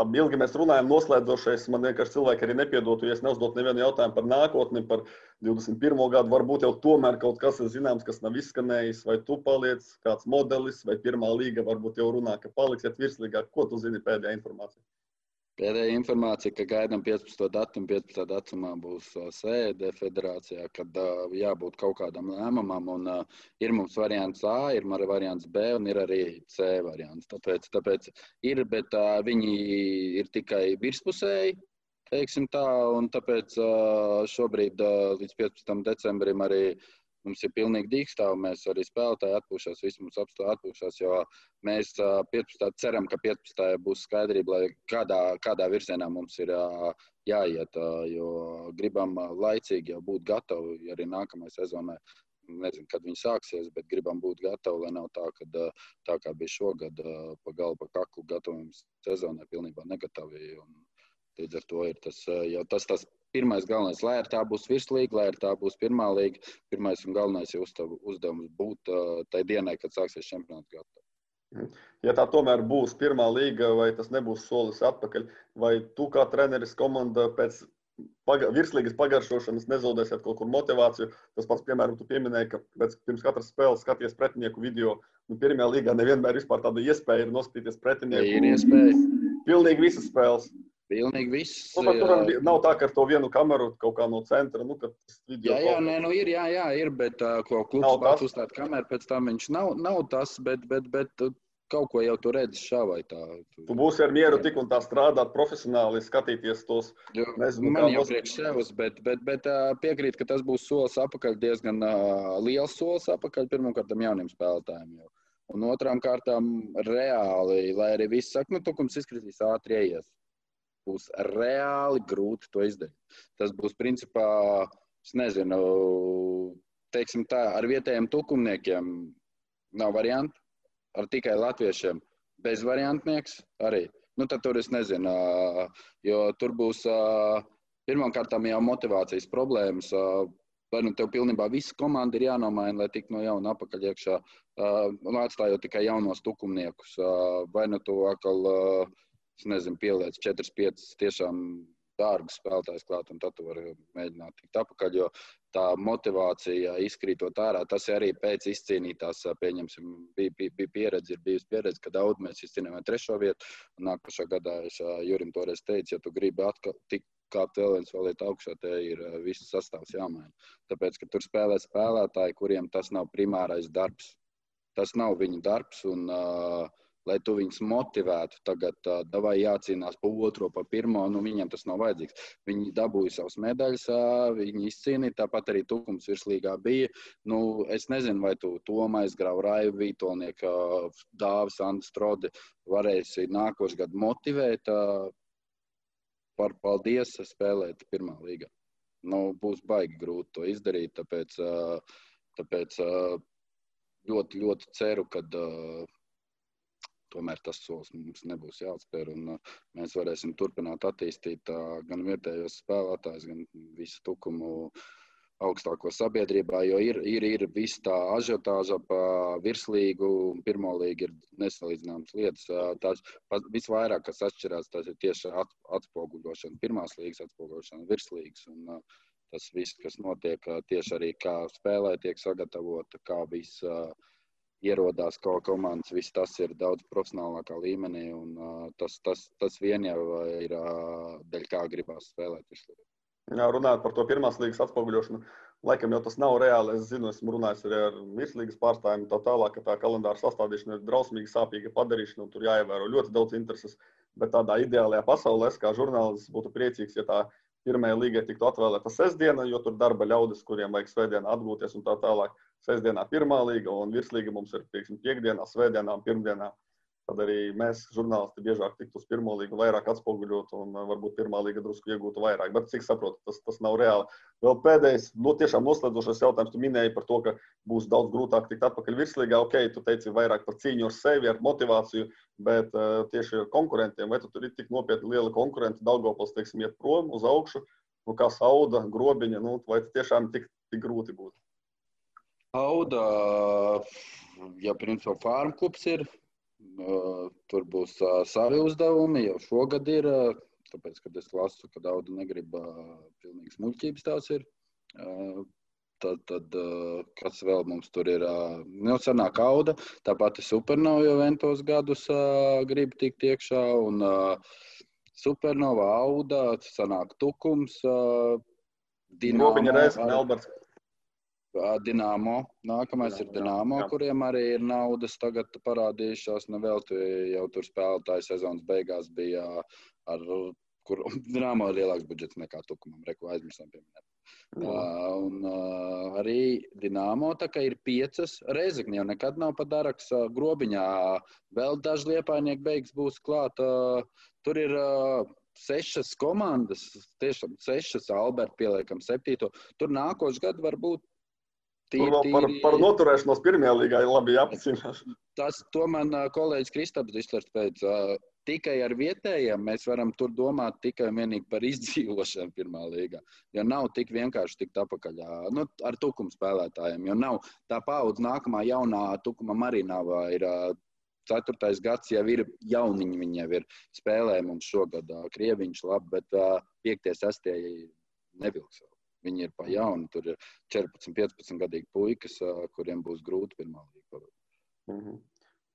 Labi, ilgi mēs runājam, noslēdzošais. Man vienkārši cilvēki arī nepiedotu, ja es neuzdot nevienu jautājumu par nākotni, par 21. gadu. Varbūt jau tomēr kaut kas ir zināms, kas nav izskanējis, vai tu paliec kāds modelis, vai pirmā līga varbūt jau runā, ka paliksiet virslīgāk. Ko tu zini pēdējā informācijā? Pēdējā informācija, ka gaidām 15. datumu, 15. datumā būs sēde federācijā, kad uh, jābūt kaut kādam lēmumam. Un, uh, ir mums variants A, ir variants B un ir arī C variants. Tāpēc, tāpēc ir, bet uh, viņi ir tikai virspusēji. Tā, tāpēc uh, šobrīd uh, līdz 15. decembrim arī uh, Mums ir pilnīgi dīkstāv, mēs arī spēlētāji atpūšās, visi mums atpūšās, jo mēs 15. ceram, ka 15. būs skaidrība, lai kādā, kādā virzienā mums ir jāiet, jo gribam laicīgi jau būt gatavi arī nākamajai sezonai. Nezinu, kad viņi sāksies, bet gribam būt gatavi, lai nav tā, ka tā kā bija šogad, pa galvu, pa kaklu gatavojums sezonai, pilnībā negatavi. Un līdz ar to ir tas, jau tas, tas pirmais galvenais, lai tā būs virslīga, lai tā būs pirmā līga, pirmais un galvenais uzdevums būt tai dienai, kad sāksies čempionāts gatavs. Mhm. Ja tā tomēr būs pirmā līga, vai tas nebūs solis atpakaļ, vai tu kā treneris komanda pēc paga virslīgas pagaršošanas nezaudēsiet kaut kur motivāciju. Tas pats, piemēram, tu pieminēji, ka pēc, pirms katras spēles skaties pretinieku video. Nu, pirmajā līgā nevienmēr ir tāda iespēja ir noskatīties pretinieku. Ir iespēja. Pilnīgi visas spēles. Pilnīgi viss. Nu, tur nav tā, ka ar to vienu kameru kaut kā no centra. Nu, jā, jā, nē, nu ir, jā, jā, ir, bet uh, ko klubs pats uzstāda kameru, pēc tam viņš nav, nav tas, bet, bet, bet kaut ko jau tu redzi šā vai tā. Tu, tu būsi ar mieru tik un tā strādāt profesionāli, skatīties tos. Nezinu, man jau priekš sevis, bet, bet, bet uh, piekrīt, ka tas būs solis apakaļ, diezgan uh, liels solis apakaļ pirmkārt jauniem spēlētājiem. Jau. Un otrām kārtām reāli, lai arī viss saka, nu, tukums izkritīs ātri ieies būs reāli grūti to izdarīt. Tas būs principā, es nezinu, teiksim tā, ar vietējiem tukumniekiem nav variantu, ar tikai latviešiem bez variantnieks arī. Nu, tad tur es nezinu, jo tur būs pirmkārt jau motivācijas problēmas. Vai nu tev pilnībā viss komanda ir jānomaina, lai tiktu no jauna apakaļ iekšā, un atstājot tikai jaunos tukumniekus, vai nu to atkal es nezinu, pieliec 4-5 tiešām dārgus spēlētājus klāt, un tad tu vari mēģināt tikt apakaļ. Jo tā motivācija izkrītot ārā, tas arī pēc izcīnītās, pieņemsim, bija, bija, bija pieredze, ir bijusi pieredze, ka daudz mēs izcīnījām trešo vietu. Un nākošā gadā es Jurim toreiz teicu, ja tu gribi atkal tikt kāpt vēl viens vēl iet augšā, te ir viss sastāvs jāmaina. Tāpēc, ka tur spēlē spēlētāji, kuriem tas nav primārais darbs. Tas nav viņu darbs, un uh, lai tu viņus motivētu, tagad uh, vai jācīnās pa otro, pa pirmo, nu viņiem tas nav vajadzīgs. Viņi dabūja savas medaļas, uh, viņi izcīnīja, tāpat arī Tukums virslīgā bija. Nu, es nezinu, vai tu Tomais Grau, Raivu Vītolnieku, uh, Dāvis Andris Strodi varēsi nākošu gadu motivēt uh, par paldies spēlēt pirmā līgā. Nu, būs baigi grūti to izdarīt, tāpēc, uh, tāpēc uh, ļoti, ļoti ceru, ka uh, tomēr tas solis mums nebūs jāatspēr. Un, uh, mēs varēsim turpināt attīstīt uh, gan vietējos spēlētājus, gan visu tukumu augstāko sabiedrībā, jo ir, ir, ir viss tā ažiotāža pa virslīgu, pirmo līgu ir nesalīdzināmas lietas. Tās visvairāk, kas atšķirās, tas ir tieši atspoguļošana, pirmās līgas atspoguļošana, virslīgas. Un, tas viss, kas notiek tieši arī kā spēlē tiek sagatavota, kā viss ierodās kaut komandas, viss tas ir daudz profesionālākā līmenī. Un, tas, tas, tas vien jau ir dēļ kā gribās spēlēt. Jā, runājot par to pirmās līgas atspoguļošanu, laikam jau tas nav reāli. Es zinu, esmu runājis arī ar virslīgas pārstāvjiem, tā tālāk, ka tā kalendāra sastādīšana ir drausmīgi sāpīga padarīšana, un tur jāievēro ļoti daudz intereses. Bet tādā ideālajā pasaulē, es kā žurnālists, būtu priecīgs, ja tā pirmajai līgai tiktu atvēlēta sestdiena, jo tur darba ļaudis, kuriem vajag svētdienā atgūties un tā tālāk. Sestdienā pirmā līga un virslīga mums ir pieksim, piekdienā, svētdienā un pirmdienā. Tad arī mēs, žurnālisti, biežāk tiktu uz pirmo līgu, vairāk atspoguļot un uh, varbūt pirmā līga drusku iegūtu vairāk. Bet, cik saprotu, tas, tas nav reāli. Vēl pēdējais, nu, tiešām noslēdzošais jautājums. Tu minēji par to, ka būs daudz grūtāk tikt atpakaļ virslīgā. Ok, tu teici vairāk par cīņu ar sevi, ar motivāciju, bet uh, tieši konkurentiem. Vai tu tur ir tik nopietni liela konkurenta, Daugopils, teiksim, iet prom uz augšu, nu, kā sauda, grobiņa, nu, vai tiešām tik, tik grūti būtu? Auda, ja principā farm klubs ir, Tur būs savi uzdevumi, jau šogad ir. Tāpēc, kad es lasu, ka daudz negrib pilnīgas muļķības tās ir. Tad, tad kas vēl mums tur ir? Nu, senāk auda, tāpat ir supernova, jo ventos gadus grib tikt iekšā. Un, supernova auda, sanāk tukums. Dinamo, Viņa reize, Melbards. Dienāmo. Nākamais jā, ir Dienāmo, jā, kuriem arī ir naudas tagad parādījušās. Nevelti jau tur spēlētāji sezonas beigās bija ar, kur Dienāmo ir lielāks budžets nekā Tukumam. Reku aizmirsām pieminēt. Uh, un uh, arī Dienāmo ir piecas. Reizekni jau nekad nav padaraks uh, grobiņā. Vēl daži liepainieki beigas būs klāt. Uh, tur ir uh, sešas komandas, tiešām sešas, Alberta pieliekam septīto. Tur nākošais gads var būt Tīri, tīri... Par, par noturēšanos pirmajā līgā ir labi jāpacinās. Tas, to man kolēģis Kristaps Dislers teica. Tikai ar vietējiem mēs varam tur domāt tikai un vienīgi par izdzīvošanu pirmā līgā. Jo nav tik vienkārši tikt apakaļ nu, ar tukumu spēlētājiem. Jo nav tā paudze, nākamā jaunā tukuma Marinavā ir ceturtais gads, jau ir jauniņi, viņi jau ir spēlējuši mums šogad. Krieviņš labi, bet piektie, sestie nevilks. Viņi ir pa jaunu. Tur ir 14, 15 gadīgi puikas, kuriem būs grūti pirmā līga. Mm -hmm.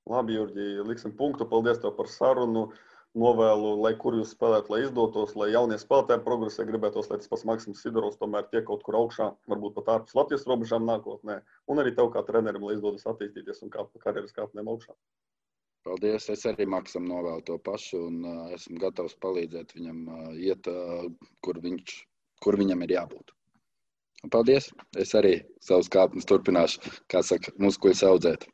Labi, Jurgi, liksim punktu. Paldies tev par sarunu. Novēlu, lai kur jūs spēlētu, lai izdotos, lai jaunie spēlētāji progresē, gribētos, lai tas pats Maksims Sidorovs tomēr tiek kaut kur augšā, varbūt pat ārpus Latvijas robežām nākotnē. Un arī tev kā trenerim, lai izdodas attīstīties un kāpt pa karjeras kāpnēm augšā. Paldies. Es arī Maksam novēlu to pašu un uh, esmu gatavs palīdzēt viņam uh, iet, uh, kur, viņš, kur viņam ir jābūt. Paldies! Es arī savus kāpnes turpināšu, kā saka, muskuļus audzēt.